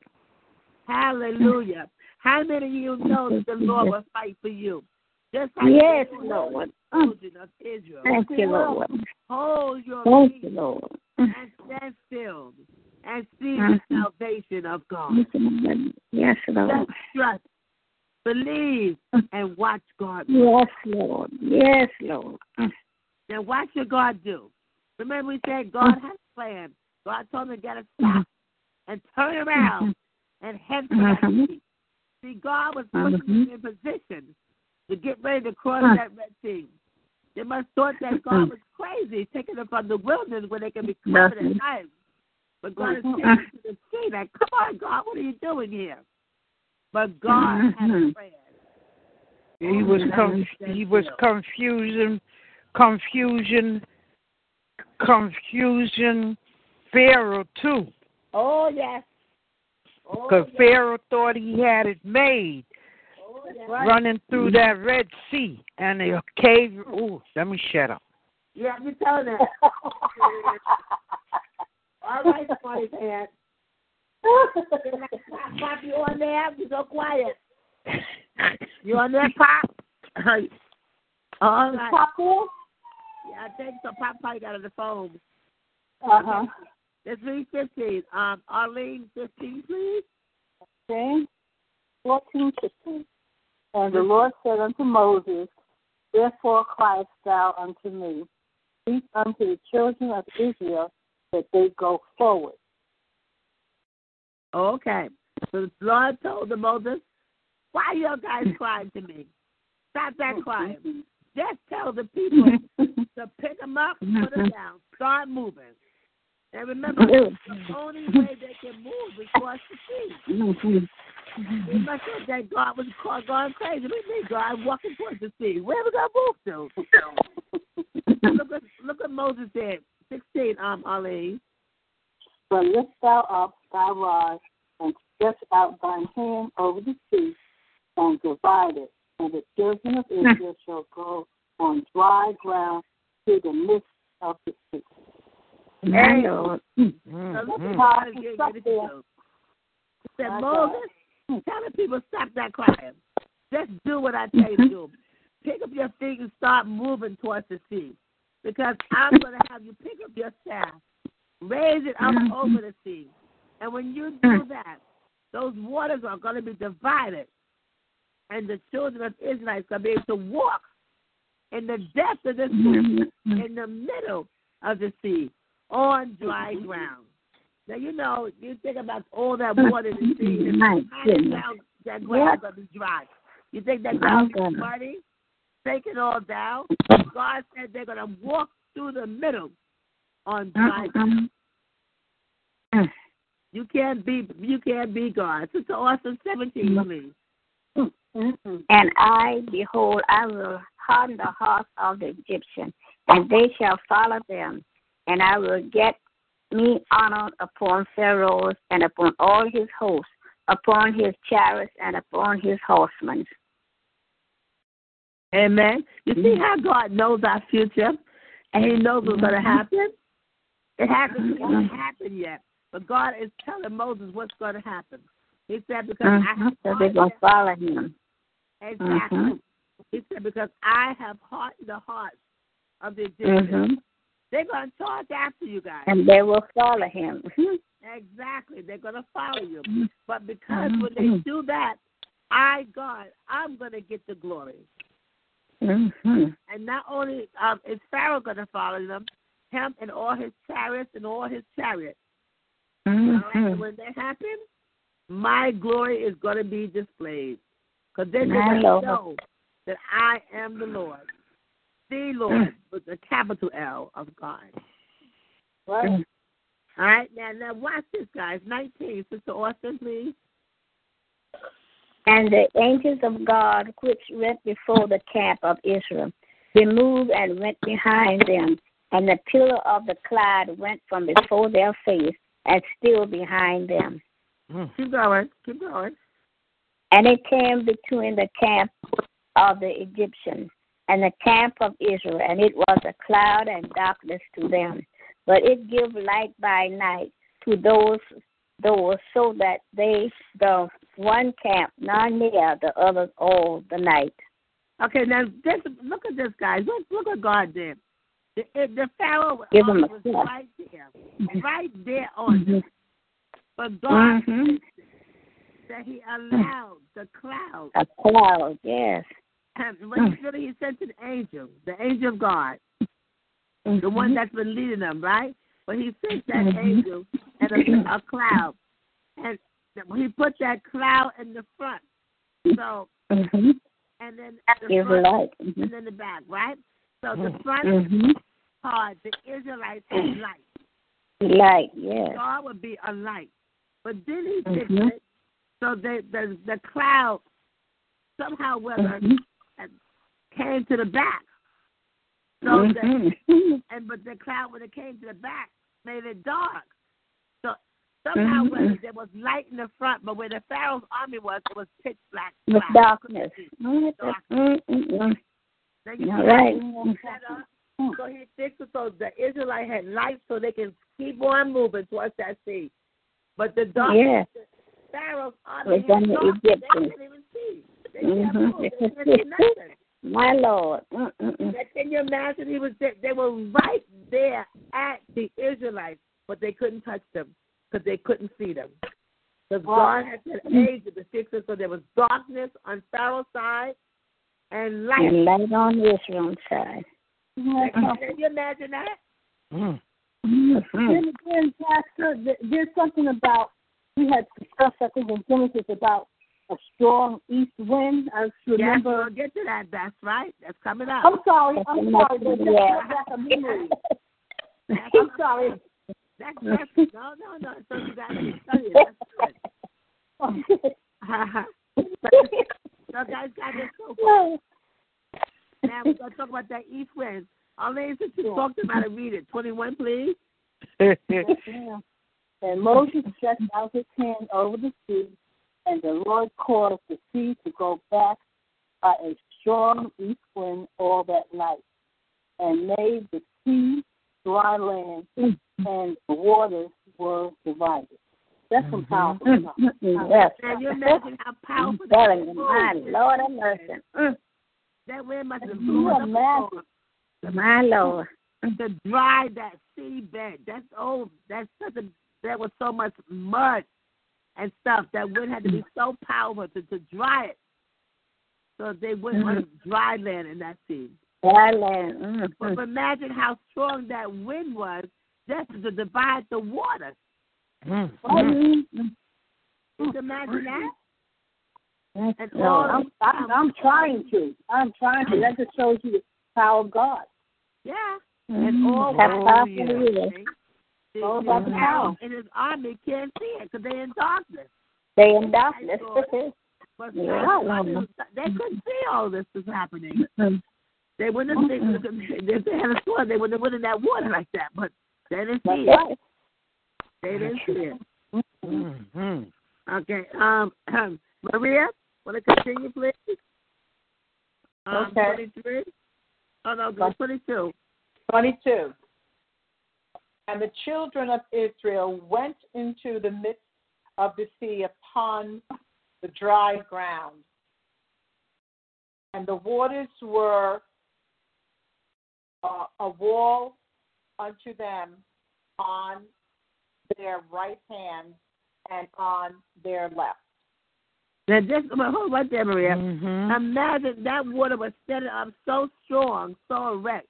Hallelujah. How many of you know that the Lord will fight for you? Just like Yes, the Lord. children of Israel. Thank you, Lord. Hold your Thank you, Lord. and stand still and see the Mhm. salvation of God. Yes, Lord. Trust, believe, and watch God. Yes, Lord. Yes, Lord. Now, what should God do? Remember, we said God has a plan. God told him to get a stop and turn around and head for Mhm. sea. See, God was putting him in position to get ready to cross that Red Sea. They must thought that God was crazy, taking them from the wilderness where they can be covered at night. But God is taking them to the sea. Like, come on, God, what are you doing here? But God had a plan. He oh, was com- he was confusion, confusion, confusion. Pharaoh too, Oh yes. Oh, because yes. Pharaoh thought he had it made, Oh, yes. running through mm-hmm. that Red Sea and the cave. Ooh, let me shut up. Yeah, you telling that. [LAUGHS] All right, funny pants. Pop, you on there? You so quiet. You on there, Pop? All right. Popcorn? Yeah, I think so. Pop probably got on the phone. Uh-huh. It's three fifteen. Um, Arlene, fifteen, please. Okay. 14, 15. And the Lord said unto Moses, Therefore criest thou unto me, Speak unto the children of Israel that they go forward. Okay. So the Lord told the Moses, "Why are you guys [LAUGHS] crying to me? Stop that mm-hmm. crying. Just tell the people [LAUGHS] to pick them up, put them down, start moving. And remember, [LAUGHS] the only way they can move is cross the sea. They must have that God was going crazy. We need God walking towards the sea. Where we gonna move to? look at look at Moses said, sixteen, um, Ali. But lift thou up thy rod, and stretch out thine hand over the sea, and divide it, and the children of hmm. Israel shall go on dry ground to the midst of the sea. Hey. Lord. So look at. God is getting ready to do. He said, Moses, tell hmm. the people stop that crying. Just do what I tell you to do. Mm-hmm. Pick up your feet and start moving towards the sea. Because I'm going to have you pick up your staff, raise it up mm-hmm. over the sea. And when you do mm-hmm. that, those waters are going to be divided. And the children of Israel are going to be able to walk in the depth of the sea, mm-hmm. in the middle of the sea, on dry ground. Now, you know, you think about all that water in the sea, and My how goodness. down that ground is going to be dry. You think that ground My is goodness. muddy? Take it all down. God said they're going to walk through the middle on uh-uh. dry ground. Mm. You can't be you can't be God. Sister Austin, seventeen, please. Mm. Mm-mm. And I, behold, I will harden the hearts of the Egyptians, and they shall follow them. And I will get me honor upon Pharaoh and upon all his hosts, upon his chariots and upon his horsemen. Amen. You see mm-hmm. how God knows our future and He knows what's going to mm-hmm. happen? It hasn't quite mm-hmm. happened yet. But God is telling Moses what's going to happen. He said, Because I Mm-hmm. have So they're going to follow him. Exactly. He said, Because I have hardened the hearts of the Egyptians. They're going to charge after you guys. And they will follow him. Exactly. They're going to follow you. Mm-hmm. But because when they do that, I, God, I'm going to get the glory. Mhm. And not only um, is Pharaoh going to follow them, him and all his chariots and all his chariots. Right? Mhm. And when that happens, my glory is going to be displayed. Because they're My going to know that I am the Lord, the Lord, with a capital L of God. Right? All right, now now watch this, guys. Nineteen, Sister Austin, please. And the angels of God, which went before the camp of Israel, removed and went behind them. And the pillar of the cloud went from before their face and still behind them. Mm. Keep going. Keep going. And it came between the camp of the Egyptians and the camp of Israel, and it was a cloud and darkness to them. But it gave light by night to those those so that they the one camp not near the other all the night. Okay, now this, look at this, guys. Look, look what God did. The, the Pharaoh Give him was right there, right there on them. But God Mhm. that He allowed the cloud. A cloud, yes. And when he, really he sent an angel, the angel of God, the one that's been leading them, right? But he sent that Mhm. angel and a, a cloud, and he put that cloud in the front. So Mhm. and then the Give front, light. and then the back, right? So the front Mm-hmm. part, the Israelites had [CLEARS THROAT] light. Light, yes. God would be a light. But then he fixed Mhm. it so that the the cloud somehow whether Mhm. came to the back. So that Mhm. and but the cloud when it came to the back made it dark. So somehow Mhm. whether there was light in the front, but where the Pharaoh's army was, it was pitch black. Black. darkness. Now you All right. set up? So he fixed it so the Israelite had light so they can keep on moving towards that sea. But the dark Yeah. Pharaoh's army Was on the dark, they couldn't even see. They can't Mhm. move. They couldn't see [LAUGHS] nothing. My Lord. Mm-mm-mm. Can you imagine? He was there, they were right there at the Israelites, but they couldn't touch them because they couldn't see them. Because God had to age to fix it so there was darkness on Pharaoh's side and light. And light on Israel's side. Can you imagine that? Mm. Mhm. Then again, Pastor, there's something about we had discussed, I think, in Genesis about a strong east wind. I Yes, remember. we'll get to that. That's right. That's coming up. I'm sorry. I'm sorry. But Yeah. back a memory. [LAUGHS] I'm sorry. That's, that's, no, no, no. So you got to tell you. That's good. [LAUGHS] so guys got this so far. Now we're to talk about that east wind. Only since you talked about it, read it. 21, please. Yeah. [LAUGHS] And Moses stretched out his hand over the sea, and the Lord caused the sea to go back by a strong east wind all that night, and made the sea dry land, mm. and the waters were divided. That's some mm-hmm. powerful mm-hmm. stuff. Mm-hmm. Yes. Can you imagine how I'm powerful telling that you, my Lord have mercy. Mm. That wind must have Can you blown up the imagine? My Lord. Mm. to dry that seabed. That's oh, that's such a there was so much mud and stuff that wind had to be so powerful to, to dry it. So they wouldn't want dry land in that sea. Dry land. Mm. But imagine how strong that wind was just to divide the water. Mm. Mm. Can you imagine that? And Lord. I'm, I'm, I'm trying to. I'm trying to. That just shows you the power of God. Yeah. And all How oh, yeah. he All about the power. and his army can't see it because they're in darkness. They in darkness. [LAUGHS] But Yeah. Pharaoh's army was- they couldn't see all this is happening. They wouldn't have seen [LAUGHS] if they had a sword, they wouldn't have went in that water like that. But they didn't see it. They didn't see it. Mm. Okay. Um, Maria, want to continue, please? Um, Okay. 23? Oh, no, go 22. 22. And the children of Israel went into the midst of the sea upon the dry ground. And the waters were uh, a wall unto them on their right hand and on their left. Now, just well, hold right there, Maria. Mhm. Imagine that water was set up so strong, so erect.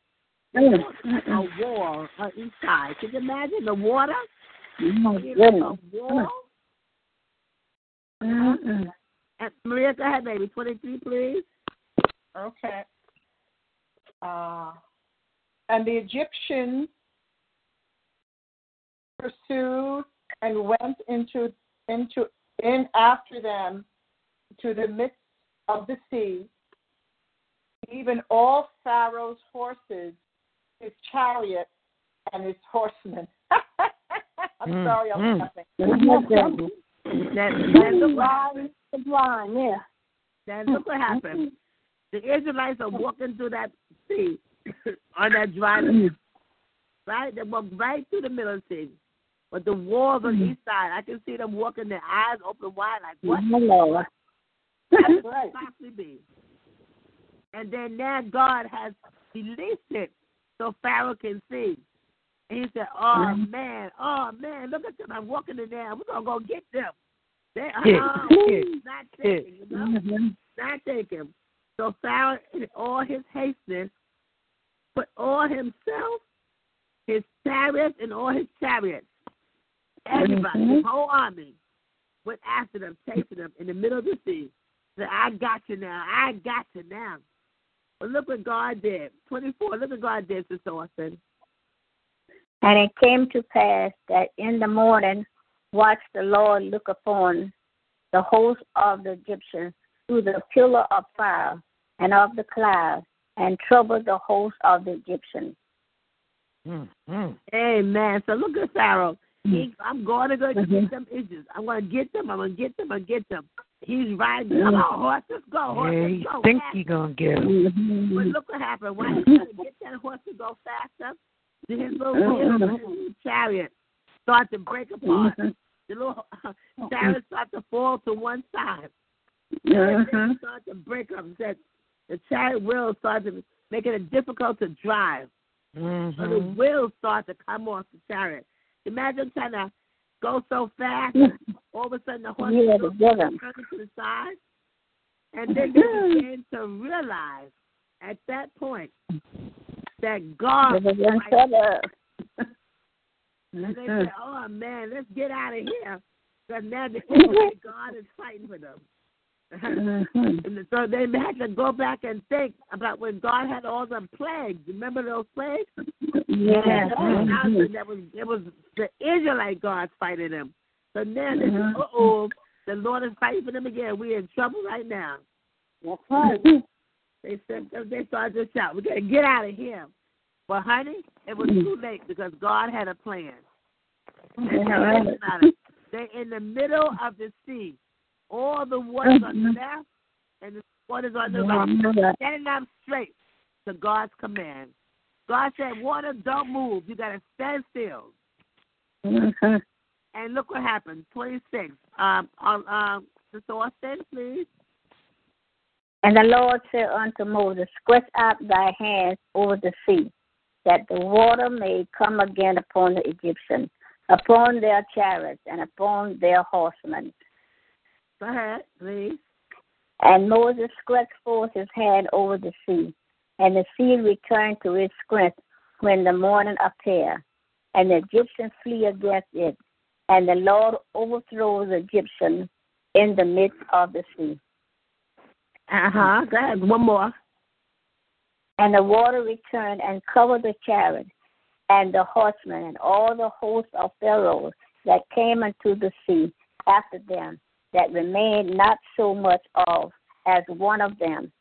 Mm. A wall on each side. Can you imagine the water? My being. A wall? And Maria, go ahead, baby. 23, please. Okay. Uh, and the Egyptians pursued and went into into in after them to the midst of the sea, even all Pharaoh's horses, his chariot, and his horsemen. [LAUGHS] I'm Mm, sorry, I'm mm. laughing. That, The that look what blind, happened. the blind, yeah. That look what happened. The Israelites are walking through that sea [LAUGHS] on that land. Right? They walk right through the middle of the sea. But the walls on each side, I can see them walking, their eyes open wide, like, what. How Right. possibly be? And then now God has released it so Pharaoh can see. And he said, Oh Mhm. man, oh man, look at them. I'm walking in there. We're gonna go get them. They are [LAUGHS] Yeah. [LAUGHS] Yeah. not taking, you know? Mhm. Not taking. So Pharaoh in all his hasteness put all himself, his chariots and all his chariots, everybody, Mhm. his whole army, went after them, chasing them in the middle of the sea. Said, I got you now. I got you now. But look what God did. 24. Look what God did, Sister Austin. And it came to pass that in the morning watched the Lord look upon the host of the Egyptians through the pillar of fire and of the cloud, and troubled the host of the Egyptians. Mm-hmm. Amen. So look at Pharaoh. He, I'm going to go Mhm. get them Egyptians. I'm going to get them. I'm going to get them. I'm going to get them. He's riding. Come on, horse. Let's go. Horse. Yeah, Let's you go. think fast. you're gonna get him. Mm-hmm. But look what happened. Why he trying to get that horse to go faster? His little wheels of his little chariot start to break apart? Mhm. The little chariot start to fall to one side. Mhm. They start to break up. Said the chariot wheels start to making it difficult to drive. So the Mm-hmm. wheels start to come off the chariot. Imagine trying to go so fast, [LAUGHS] all of a sudden the horse Yeah, together. turning to the side. And then they begin to realize at that point that God was And they Mhm. say, oh man, let's get out of here. Because now the [LAUGHS] God is fighting for them. Mhm. And so they had to go back and think about when God had all the plagues. Remember those plagues? Yeah. And that was it was the Israelite gods fighting them. So now they uh oh, the Lord is fighting for them again. We're in trouble right now. That's right. [LAUGHS] They said they started to shout, "We gotta get out of here." But honey, it was too late because God had a plan. Yeah, right. Think about it. They're in the middle of the sea. All the waters on the left and the waters on the right. Standing up straight to God's command. God said, Water, don't move. You got to stand still. Mhm. And look what happened. 26. Um, um, um, Sister Austin, please. And the Lord said unto Moses, Stretch out thy hands over the sea, that the water may come again upon the Egyptians, upon their chariots, and upon their horsemen. Go ahead, please. And Moses stretched forth his hand over the sea, and the sea returned to its strength when the morning appeared, and the Egyptians flee against it, and the Lord overthrows the Egyptians in the midst of the sea. Uh huh. Go ahead. One more. And the water returned and covered the chariot and the horsemen and all the hosts of Pharaoh that came into the sea after them, that remained not so much of as one of them.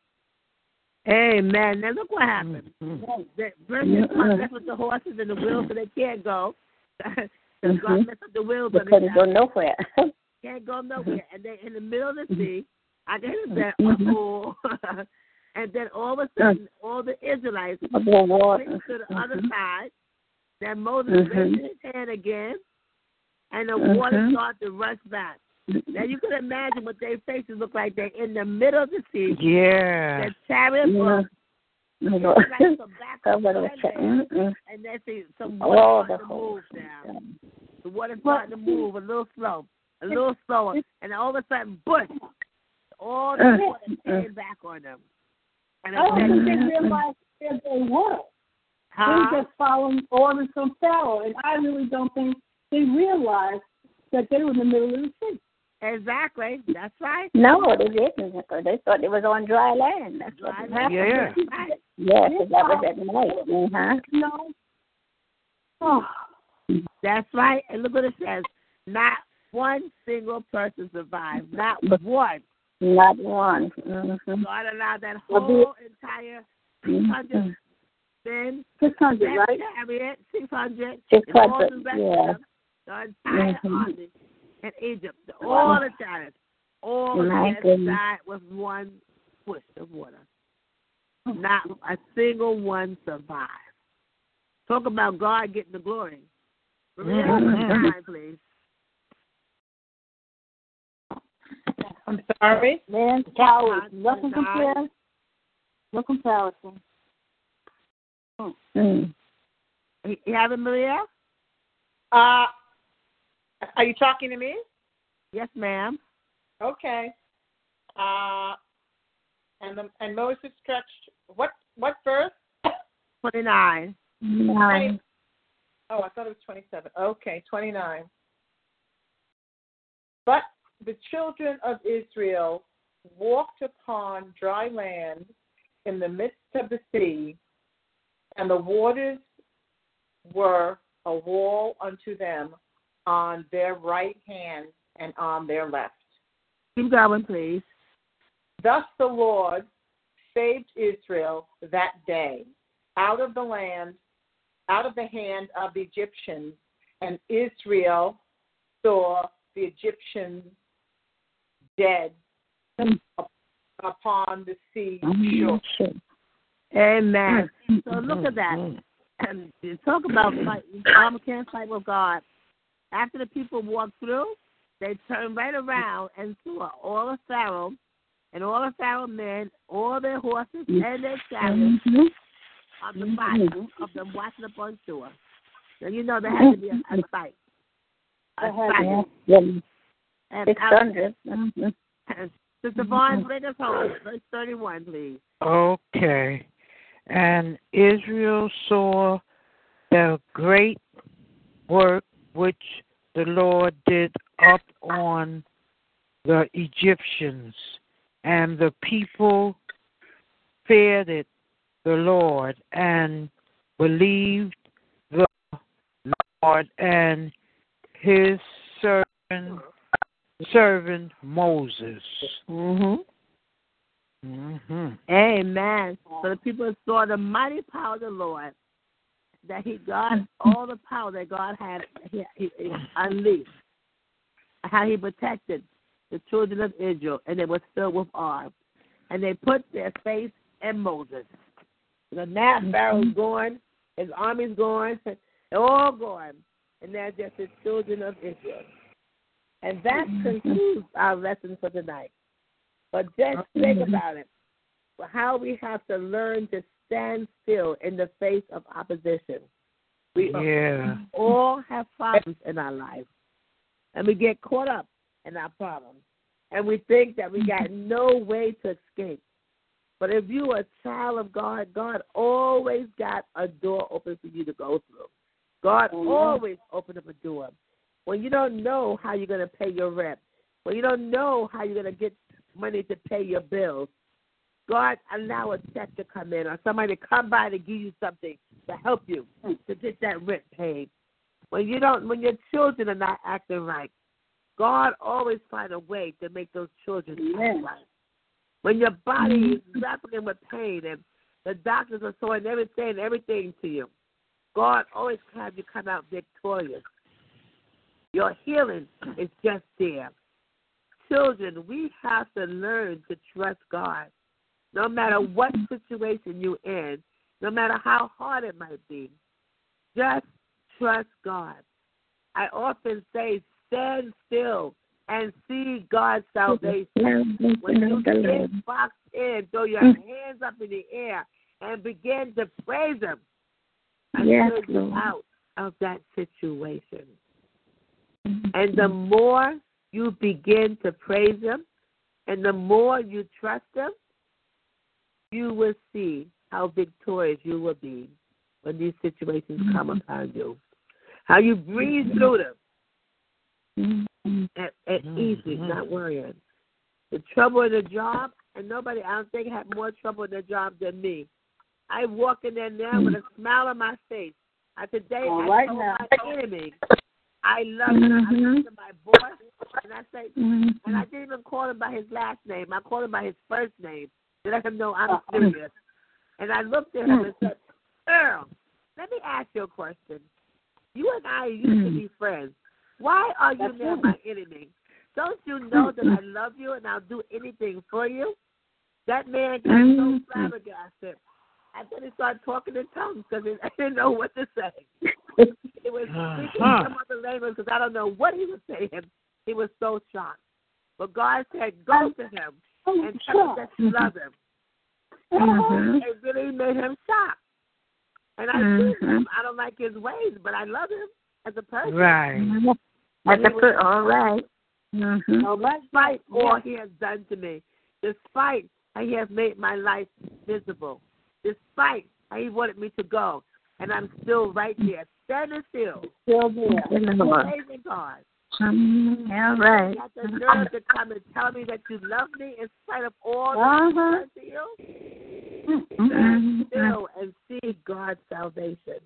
Amen. Now look what happened. Mhm. The verses one left with the horses and the wheels, so they can't go. Because God messed up the wheels They on couldn't go nowhere. [LAUGHS] can't go nowhere. And then in the middle of the mm-hmm. sea, I can hear that oh, and then all of a mm-hmm. sudden all the Israelites Of the to the mm-hmm. other Mhm. side. Then Moses raised his hand again and the water started to rush back. Now you can imagine what their faces look like. They're in the middle of the sea. Yeah. The chariot Yeah. was Israelites from back Covered to with front cha- there. mm-mm. and they see some All water the starting to move now. The water starting to move a little slow, a little slower, and all of a sudden, bush, all the water came back on them. And I oh, don't it think they realized where they were. They huh? were just following orders from Pharaoh, and I really don't think they realized that they were in the middle of the sea. Exactly. That's right. No, they didn't. because They thought it was on dry land. That's what Dry it land. happened. Yeah. Right. Yes, 'cause that was at night. Uh-huh. No. Oh, [SIGHS] That's right. And look what it says. Not one single person survived. Not one. Not one. Mm-hmm. God allowed that Well, whole entire 600 Mm-hmm. men, six hundred, right? chariot, 600, Six and all the rest yeah. of them, the entire Mhm. army in Egypt, the- all the chariots, all My that goodness. died with one push of water. Not a single one survived. Talk about God getting the glory. Maria, Mhm. time, please. I'm sorry. Man, God, cowards. Nothing God. compares. No comparison. Mm. You you have it, Maria? Uh, are you talking to me? Yes, ma'am. Okay. Uh, and the, and Moses stretched what what verse? 29. Nine. Oh, I thought it was 27. Okay, 29. But the children of Israel walked upon dry land in the midst of the sea, and the waters were a wall unto them on their right hand and on their left. Keep going, please. Thus the Lord saved Israel that day out of the land, out of the hand of the Egyptians, and Israel saw the Egyptians dead upon the sea mm-hmm. shore. Amen. Mm-hmm. So look at that. Mm-hmm. And talk about fighting. Mama can't fight with God. After the people walked through, they turned right around and saw all of Pharaoh and all of Pharaoh men, all their horses and their chariots on the fire of them watching up on shore. Now you know there has to be a, a sight. A sight. And Six out- hundred. [LAUGHS] Sister Vaughn, bring us home. Verse 31, please. Okay. And Israel saw the great work which the Lord did up on the Egyptians, and the people feared it, the Lord, and believed the Lord and his servant, servant Moses. Mm-hmm. hmm Amen. So the people saw the mighty power of the Lord, that He got all the power that God had he, he, he unleashed, how He protected the children of Israel, and they were filled with awe. And they put their faith in Moses. So now Pharaoh's gone, his army's gone, [LAUGHS] they're all gone, and they're just the children of Israel. And that concludes our lesson for tonight. But just think about it how we have to learn to stand still in the face of opposition. We Yeah. all have problems in our life, and we get caught up in our problems, and we think that we got [LAUGHS] no way to escape. But if you are a child of God, God always got a door open for you to go through. God oh, always opened up a door. When you don't know how you're going to pay your rent, when you don't know how you're going to get money to pay your bills, God allow a check to come in or somebody to come by to give you something to help you to get that rent paid. When you don't, when your children are not acting right, God always find a way to make those children act right. When your body mm-hmm. is grappling with pain and the doctors are throwing everything, everything to you, God always have you come out victorious. Your healing is just there. Children, we have to learn to trust God. No matter what situation you're in, no matter how hard it might be, just trust God. I often say, stand still and see God's salvation. When you get boxed in, throw your mm. hands up in the air and begin to praise Him Yes, you're Lord. out of that situation. Mm-hmm. And the more you begin to praise Him and the more you trust Him, you will see how victorious you will be when these situations come mm-hmm. upon you. How you breathe mm-hmm. through them mm-hmm. at, at easy, not worrying. The trouble in the job, and nobody, I don't think, had more trouble in the job than me. I walk in there now with a smile on my face. I today All I right told now. my enemy, I love him. I looked at my boss, and I say, and I didn't even call him by his last name. I called him by his first name let him know I'm serious. And I looked at him and said, Earl, let me ask you a question. You and I used to be friends. Why are you now my enemy? Don't you know that I love you and I'll do anything for you? That man got so flabbergasted. I then he started talking in tongues because [LAUGHS] I didn't know what to say. It was speaking Uh-huh. some other language because I don't know what he was saying. He was so shocked. But God said, go to him and tell him that you love him. Mhm. It really made him stop. And I Mhm. see him. I don't like his ways, but I love him as a person. Right. That's a good, all right. Mm-hmm. Right. Despite all he has done to me, despite how he has made my life miserable, despite how he wanted me to go, and I'm still right there, standing still, Still there. In the Lord. praising God. Mm, all right. You got the nerve to come and tell me that you love me in spite of all Uh-huh. that I've done to you? Mm, Still and see God's salvation.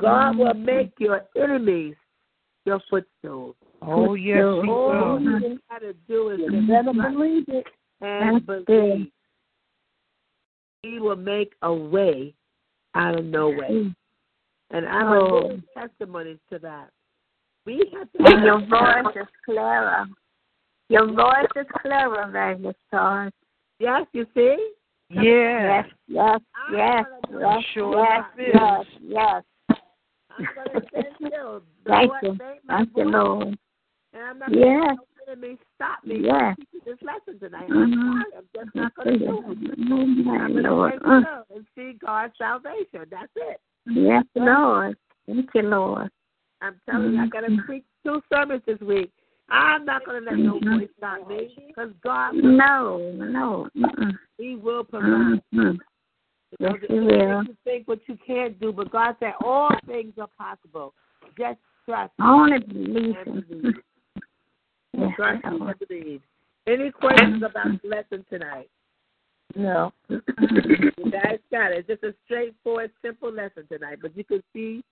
God will make your enemies your footstools. Oh, yes, he All will. you got to do is You just better trust believe it. and That's believe. He will make a way out of no way. And I'm a Oh. living testimony to that. We have And your [LAUGHS] voice is clearer. Your voice is clearer, Evangelist Torres. Yes, you see? Yeah. Yes, yes, yes, yes. Sure yes, is. yes, yes. I'm going [LAUGHS] to send you. Thank you. Thank you, Lord. And I'm not going to Yes. let no enemy stop me Yes. from this lesson tonight. I'm sorry. I'm just not going to do it. I'm going Lord. to Uh, take and see God's salvation. That's it. Yes, Lord. Thank you, Lord. I'm telling you, I got to preach two sermons this week. I'm not going to let no Mhm. voice stop me because God, No, no. Mm-mm. He will provide. Mm-mm. Yes, He will. you think what you can't do, but God said all things are possible. Just trust Only believe and Him. believe. Yes, Trust and believe. Any questions about the lesson tonight? No. You guys got it. It's just a straightforward, simple lesson tonight, but you can see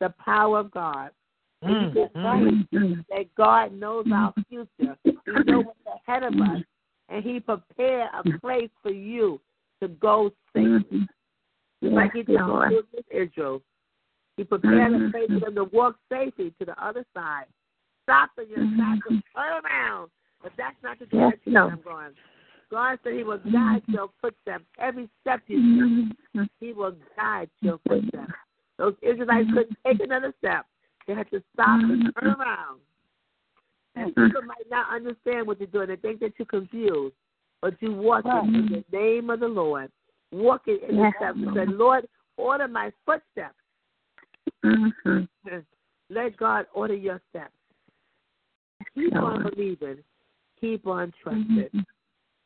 the power of God. Mm, mm. That God knows our future. He knows what's ahead of us, and He prepared a place for you to go safe. Mhm. like He Yes, did children Israel. He prepared a Mhm. place for them to walk safely to the other side. Stop in your Mhm. tracks and turn around. But that's not the Yes, direction Lord. I'm going. God said He will guide your footsteps. Every step you take. He will guide your footsteps. Those Israelites couldn't take another step. They have to stop and turn around. And people might not understand what you're doing. They think that you're confused. But you walk Right. in the name of the Lord. Walk it in the steps. Lord. Say, Lord, order my footsteps. Mhm. [LAUGHS] Let God order your steps. Keep on believing. Keep on trusting. Mhm.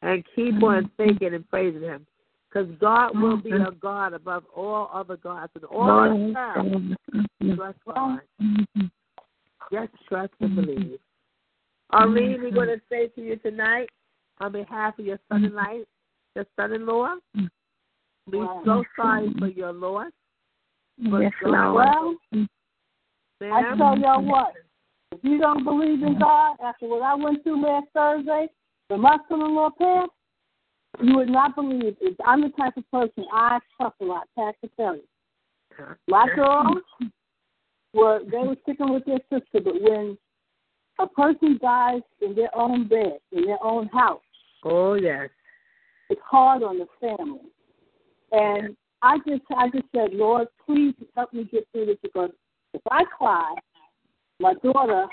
And keep on thinking and praising Him. Because God will be Mhm. a God above all other gods. And all Lord, the time, trust God. Mhm. Just trust and believe. Arlene, we're going to say to you tonight, on behalf of your son-in-law, your son-in-law, we're so sorry for your loss. Yes, God- Lord. Well, I tell y'all what, if you don't believe in God after what I went through last Thursday, when my son-in-law passed, you would not believe it. I'm the type of person I suffer a lot, Pat to tell you. My girls were they were sticking with their sister, but when a person dies in their own bed, in their own house, Oh, yes. it's hard on the family. And I just I just said, Lord, please help me get through this because if I cry, my daughter,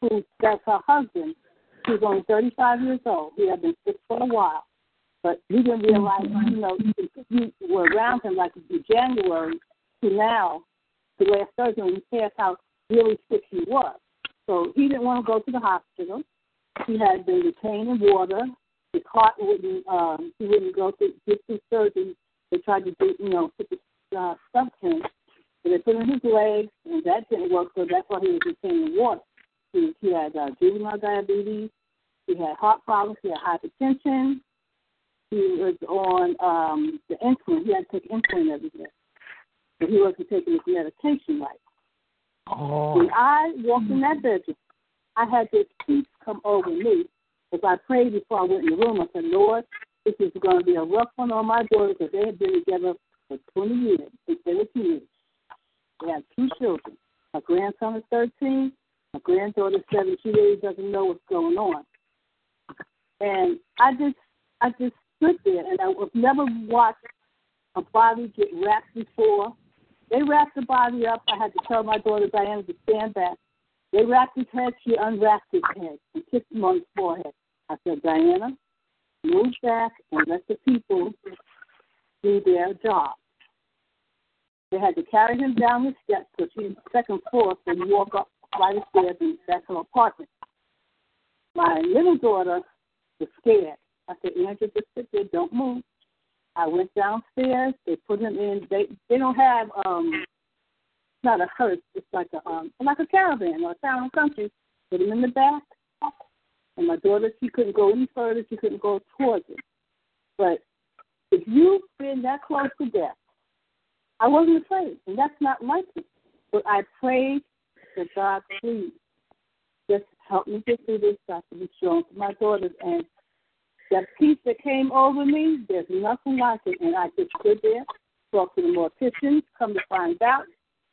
who that's her husband, she's only thirty five years old. He had been sick for a while. But he didn't realize, you know, you were around him like in January to now, to last Thursday when we passed how really sick he was. So he didn't want to go to the hospital. He had been retained in water. His heart wouldn't, um, he wouldn't go to get through surgery. They tried to do, you know, put the uh, stuff in. But they put in his legs, and that didn't work, so that's why he was retained in water. He, he had uh, juvenile diabetes. He had heart problems. He had hypertension. He was on um, the insulin. He had to take insulin every day. But he wasn't taking his medication right. Oh. When I walked in that bedroom, I had this peace come over me as I prayed before I went in the room. I said, Lord, this is going to be a rough one on my daughters because they have been together for 20 years since they were teenagers. They have two children. My grandson is 13. My granddaughter is 7. She really doesn't know what's going on. And I just, I just stood there, and I have never watched a body get wrapped before. They wrapped the body up. I had to tell my daughter Diana to stand back. They wrapped his head. She unwrapped his head and kissed him on his forehead. I said, Diana, move back and let the people do their job. They had to carry him down the steps because she's second floor, so walk up flight of stairs and that's her apartment. My little daughter was scared. I said, Andrew, just sit there, don't move. I went downstairs. They put him in. They they don't have um, not a hearse. It's like a um, like a caravan or a town country. put him in the back. And my daughter, she couldn't go any further. She couldn't go towards it. But if you've been that close to death, I wasn't afraid, and that's not like me. But I prayed that God, please, just help me get through this. I can be strong for my daughters. And that peace that came over me, there's nothing like it. And I just stood there, talked to the morticians, come to find out.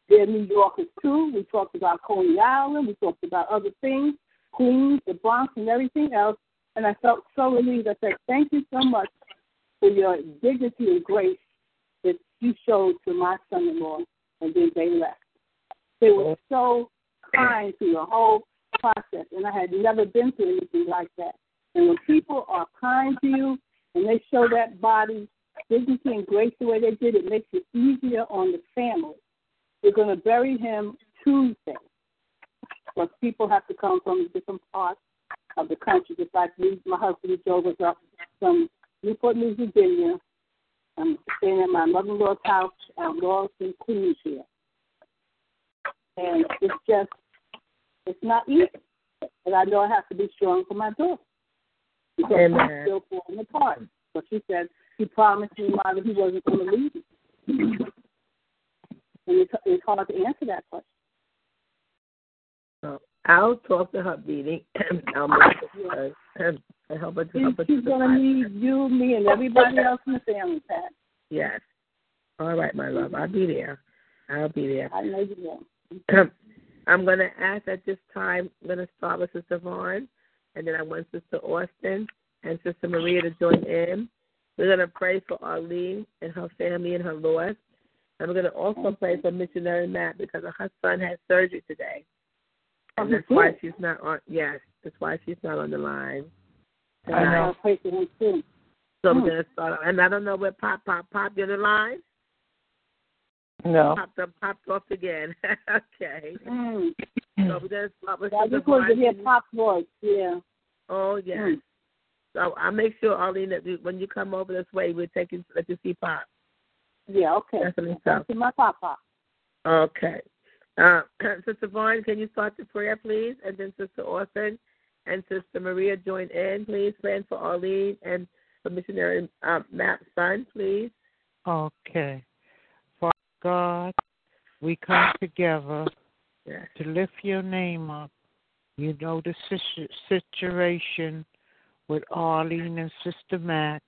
They're New Yorkers too. We talked about Coney Island. We talked about other things, Queens, the Bronx, and everything else. And I felt so relieved. I said, thank you so much for your dignity and grace that you showed to my son-in-law. And then they left. They were so kind to the whole process, and I had never been through anything like that. And when people are kind to you and they show that body dignity and grace the way they did, it makes it easier on the family. We're going to bury him Tuesday. But people have to come from different parts of the country. Just like me, my husband drove us up from Newport News, Virginia. I'm staying at my mother-in-law's house at Lawson, Queens here. And it's just, it's not easy. And I know I have to be strong for my daughter. Because Amen. we're still falling apart. But she said, he promised me, Mother, he wasn't going to leave me. And it's, it's hard to answer that question. So I'll talk to her, Beanie. [CLEARS THROAT] I'll make it. I help her to She's, help her she's going to need you, me, and everybody else in the family, Pat. Yes. All right, my love. I'll be there. I'll be there. I know you will. [CLEARS THROAT] I'm going to ask at this time, I'm going to start with Sister Vaughn, and then I want Sister Austin and Sister Maria to join in. We're going to pray for Arlene and her family and her loss. And we're going to also pray for Missionary Matt because her son had surgery today. And Oh, that's why she's not on, yes, that's why she's not on the line. I know. Pray for him too. So Hmm. we're going to start. And I don't know where Pop, Pop, Pop, you're on the line? No. Popped up, popped off again. [LAUGHS] okay. Mm. So we're going to start with I Sister just wanted to hear Vaughn. Pop's voice. Yeah. Oh yes. Mm. So I'll make sure, Arlene, that when you come over this way, we're taking let you see Pop. Yeah. Okay. Definitely so. Thank you, my papa. Okay. Uh, [CLEARS THROAT] Sister Vaughn, can you start the prayer, please? And then Sister Austin and Sister Maria join in, please. Praying for Arlene and for Missionary um, Matt's son, please. Okay. Father God, we come together Yes. to lift your name up. You know the situation with Arlene and Sister Mac.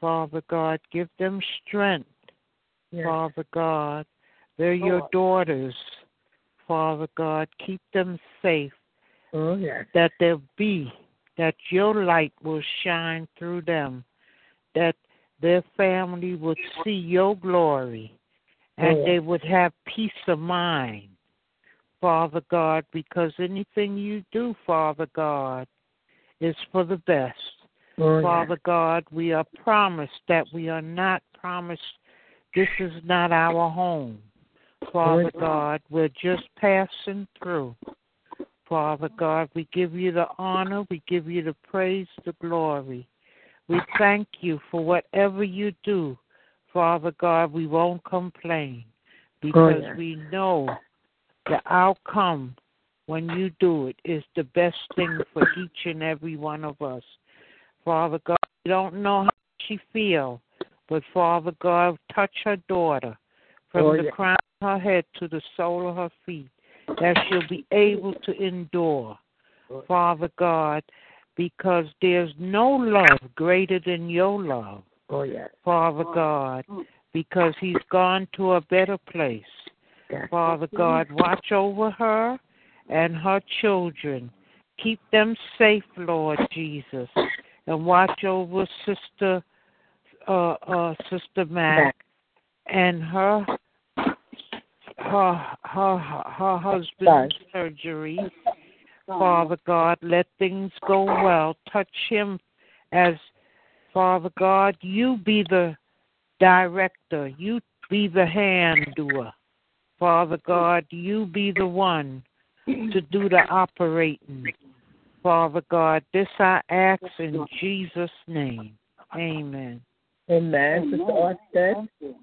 Father God, give them strength. Yes. Father God, they're your daughters. Father God, keep them safe. Oh yes. That there be, that your light will shine through them. That their family would see your glory. And Oh. they would have peace of mind. Father God, because anything you do, Father God, is for the best. Yes. Father God, we are promised that we are not promised this is not our home. Father Lord. God, we're just passing through. Father God, we give you the honor, we give you the praise, the glory. We thank you for whatever you do. Father God, we won't complain because yes. we know the outcome when you do it is the best thing for each and every one of us. Father God, we don't know how she feel, but Father God, touch her daughter from Oh, the yeah. crown of her head to the sole of her feet, that she'll be able to endure. Father God, because there's no love greater than your love. Oh yes. Father God, because he's gone to a better place. Father God, watch over her and her children. Keep them safe, Lord Jesus. And watch over Sister uh uh Sister Mac and her her her her husband's surgery. Father God, let things go well. Touch him as Father God, you be the director. You be the hand doer. Father God, you be the one to do the operating. Father God, this I ask in Jesus' name. Amen. Amen. Sister Austin. Thank.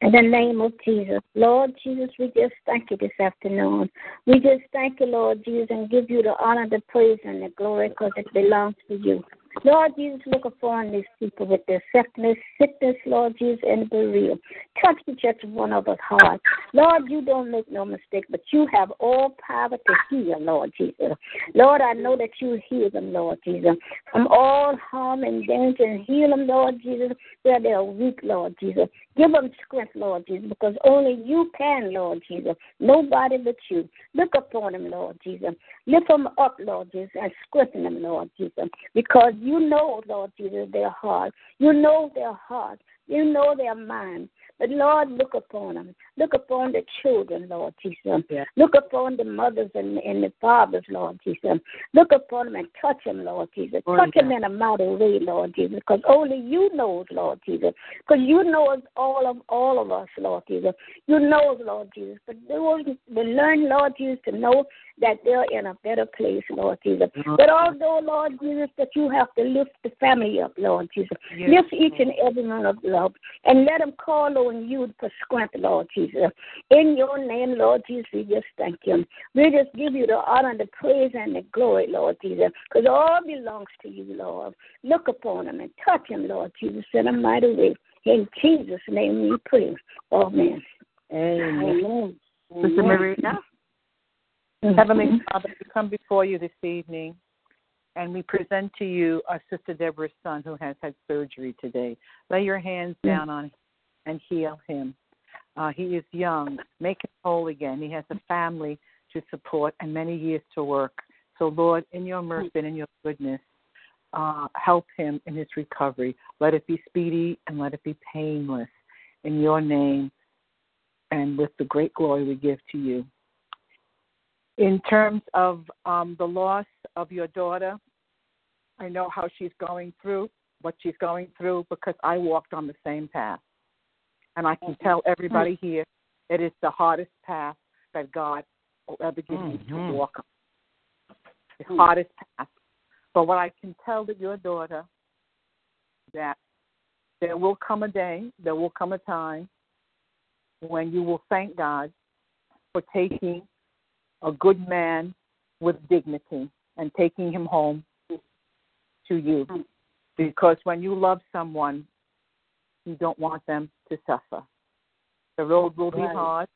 In the name of Jesus. Lord Jesus, we just thank you this afternoon. We just thank you, Lord Jesus, and give you the honor, the praise, and the glory because it belongs to you. Lord Jesus, look upon these people with their sickness, sickness, Lord Jesus, and real. Touch each every one of us heart. Lord, you don't make no mistake, but you have all power to heal, Lord Jesus. Lord, I know that you heal them, Lord Jesus, from all harm and danger, and heal them, Lord Jesus, where they are weak, Lord Jesus. Give them strength, Lord Jesus, because only you can, Lord Jesus. Nobody but you. Look upon them, Lord Jesus. Lift them up, Lord Jesus, and strengthen them, Lord Jesus, because you know, Lord Jesus, their heart. You know their heart. You know their mind. But Lord, look upon them. Look upon the children, Lord Jesus. Yeah. Look upon the mothers and, and the fathers, Lord Jesus. Look upon them and touch them, Lord Jesus. Lord touch God. them in a mighty way, Lord Jesus, because only you know, Lord Jesus. Because you know all of all of us, Lord Jesus. You know, Lord Jesus. But they will learn, Lord Jesus, to know that they're in a better place, Lord Jesus. Mm-hmm. But although, Lord Jesus, that you have to lift the family up, Lord Jesus. Yes. Lift each and every one of them up and let them call on you for strength, Lord Jesus. In your name, Lord Jesus, we just thank you. We just give you the honor, the praise, and the glory, Lord Jesus, because all belongs to you, Lord. Look upon them and touch them, Lord Jesus, in a mighty way. In Jesus' name we pray. Amen. Amen. Amen. Sister Marina? Mm-hmm. Heavenly Father, we come before you this evening and we present to you our sister Deborah's son who has had surgery today. Lay your hands mm. down on him and heal him. Uh, he is young. Make him whole again. He has a family to support and many years to work. So, Lord, in your mercy and in your goodness, uh, help him in his recovery. Let it be speedy and let it be painless. In your name and with the great glory we give to you in terms of um, the loss of your daughter, I know how she's going through, what she's going through, because I walked on the same path. And I can tell everybody here it is the hardest path that God will ever give you to mm-hmm. walk on. The hardest path. But what I can tell to your daughter that there will come a day, there will come a time when you will thank God for taking a good man with dignity and taking him home to you. Because when you love someone, you don't want them to suffer. The road will be right. hard,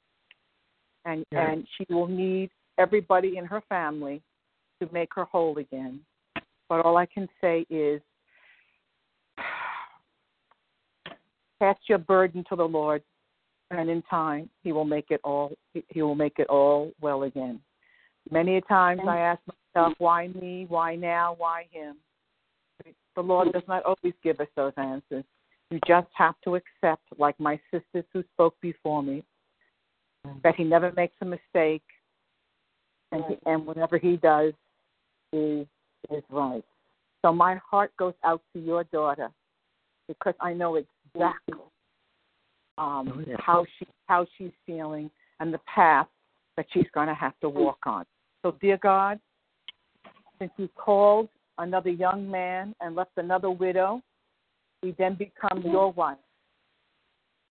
and yeah. and she will need everybody in her family to make her whole again. But all I can say is, [SIGHS] cast your burden to the Lord and in time he will make it all he will make it all well again. Many a times I ask myself, why me? Why now? Why him? The Lord does not always give us those answers. You just have to accept, like my sisters who spoke before me, that he never makes a mistake, and he, and whatever he does is is right. So my heart goes out to your daughter because I know exactly um, oh, how she how she's feeling and the path that she's going to have to walk on. So, dear God, since you called another young man and left another widow, we then become mm-hmm. your wife.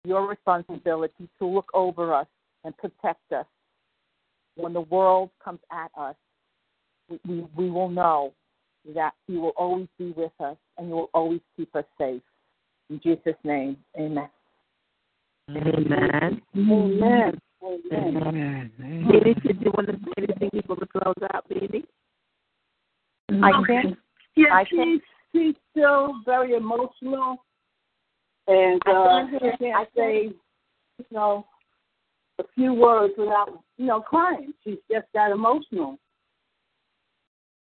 Your responsibility to look over us and protect us. When the world comes at us, we, we, we will know that you will always be with us and you will always keep us safe. In Jesus' name, amen. Amen. Amen. Amen. Amen. Baby, did you want to say anything before we close out, baby? I can't. Yeah, I she's, she's still very emotional. And uh, she can't say, you know, a few words without, you know, crying. She's just that emotional.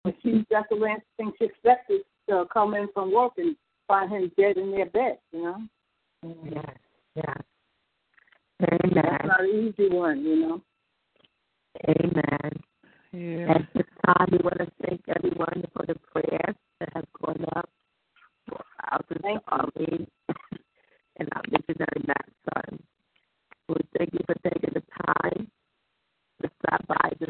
But she's just the last thing she expected to come in from work and find him dead in their bed, you know? Yeah, yeah. Amen. That's not an easy one, you know. Amen. Yeah. At this time, we want to thank everyone for the prayers that have gone up for our sister Arlene [LAUGHS] and our missionary Matt son. We well, thank you for taking the time to stop by the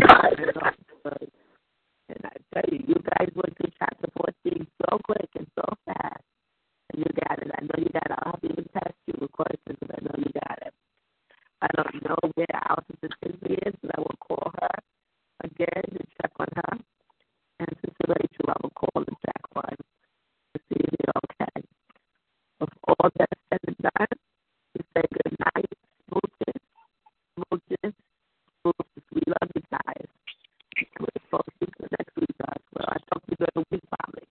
And I tell you, you guys went through chapter 14 so quick and so fast. And you got it. I know you got it. I'll have even test you with questions, but I know you got it. I don't know where our sister Cynthia is, but I will call her again to check on her. And Sister Rachel, I will call and check on to see if you're okay. Of all that said and done, we say good night. Smooches, smooches, smooches. We love you guys. We're supposed to see next week, guys. Well, I talk to you during the week, probably.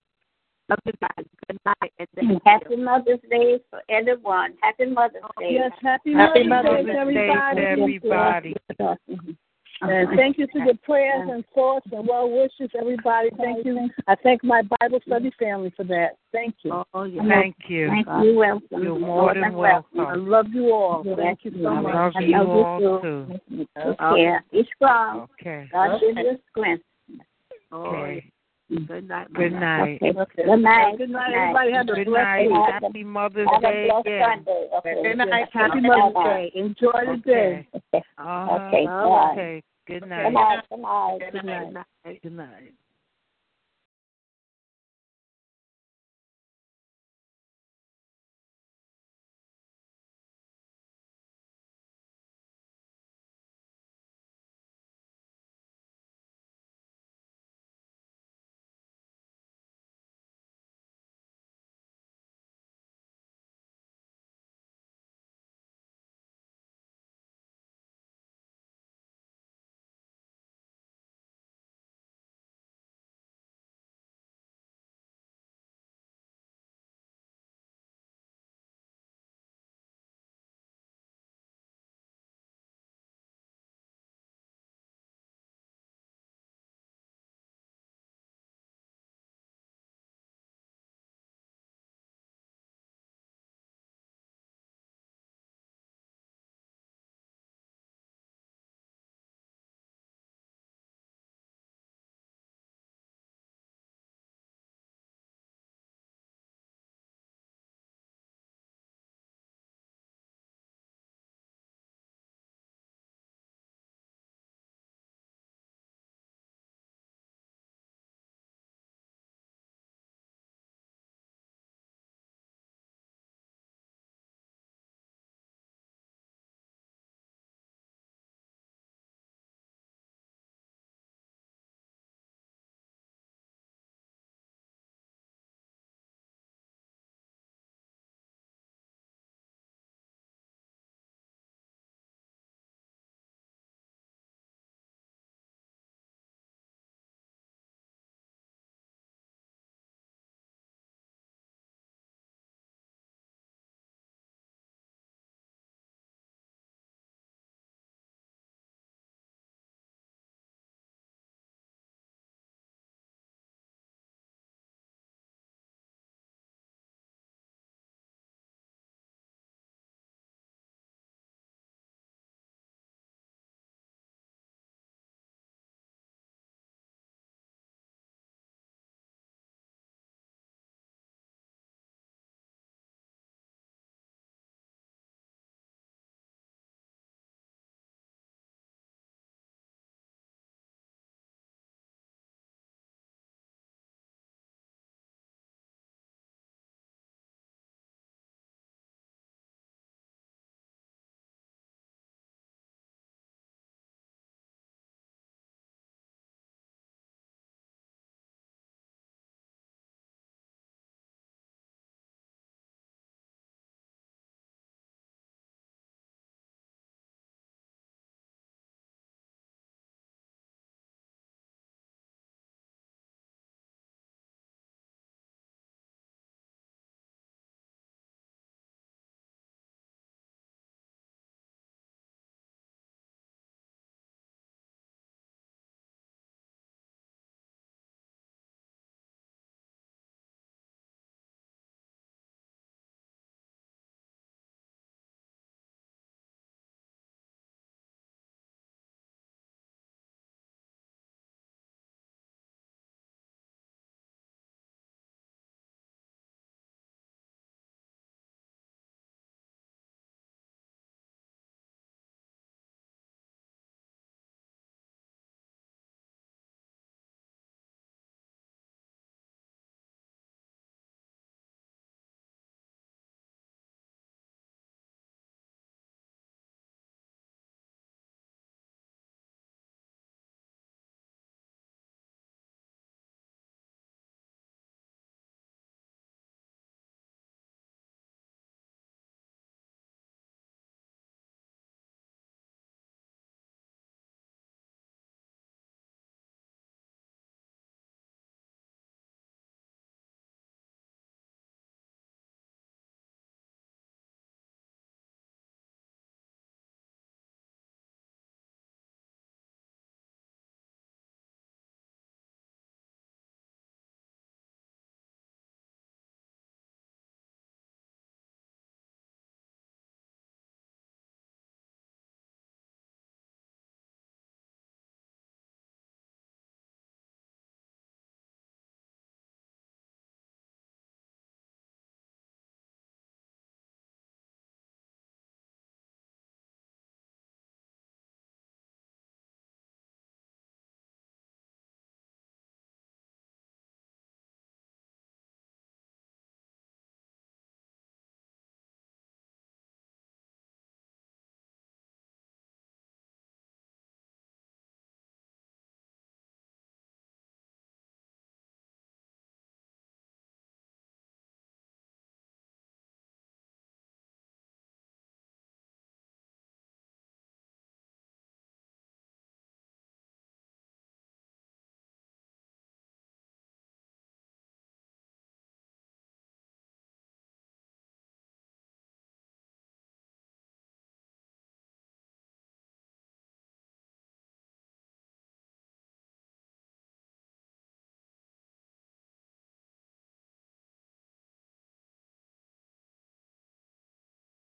Love you guys. Good night. And then happy you. Mother's Day for everyone. Happy Mother's oh, Day. Yes, happy, happy Mother's, Mother's Day, Day everybody. everybody. And thank you for your prayers and thoughts and well wishes, everybody. Thank you. I thank my Bible study family for that. Thank you. Oh, yeah. Thank you. Thank you. Welcome. You're more than welcome. I love you all. Thank you so I much. love I love you all too. too. Take care. Be strong. Okay. God give you strength. Okay. Good night. Good night. Okay. Good night. Good night, everybody. Have a Good blessed night. day. Happy Mother's Have a Day blessed again. Sunday. Okay. Good night. Happy Bye-bye. Mother's Day. Enjoy the day. Uh-huh. Okay, bye. Okay. Good Good night. night. Good night. Good night. Good night.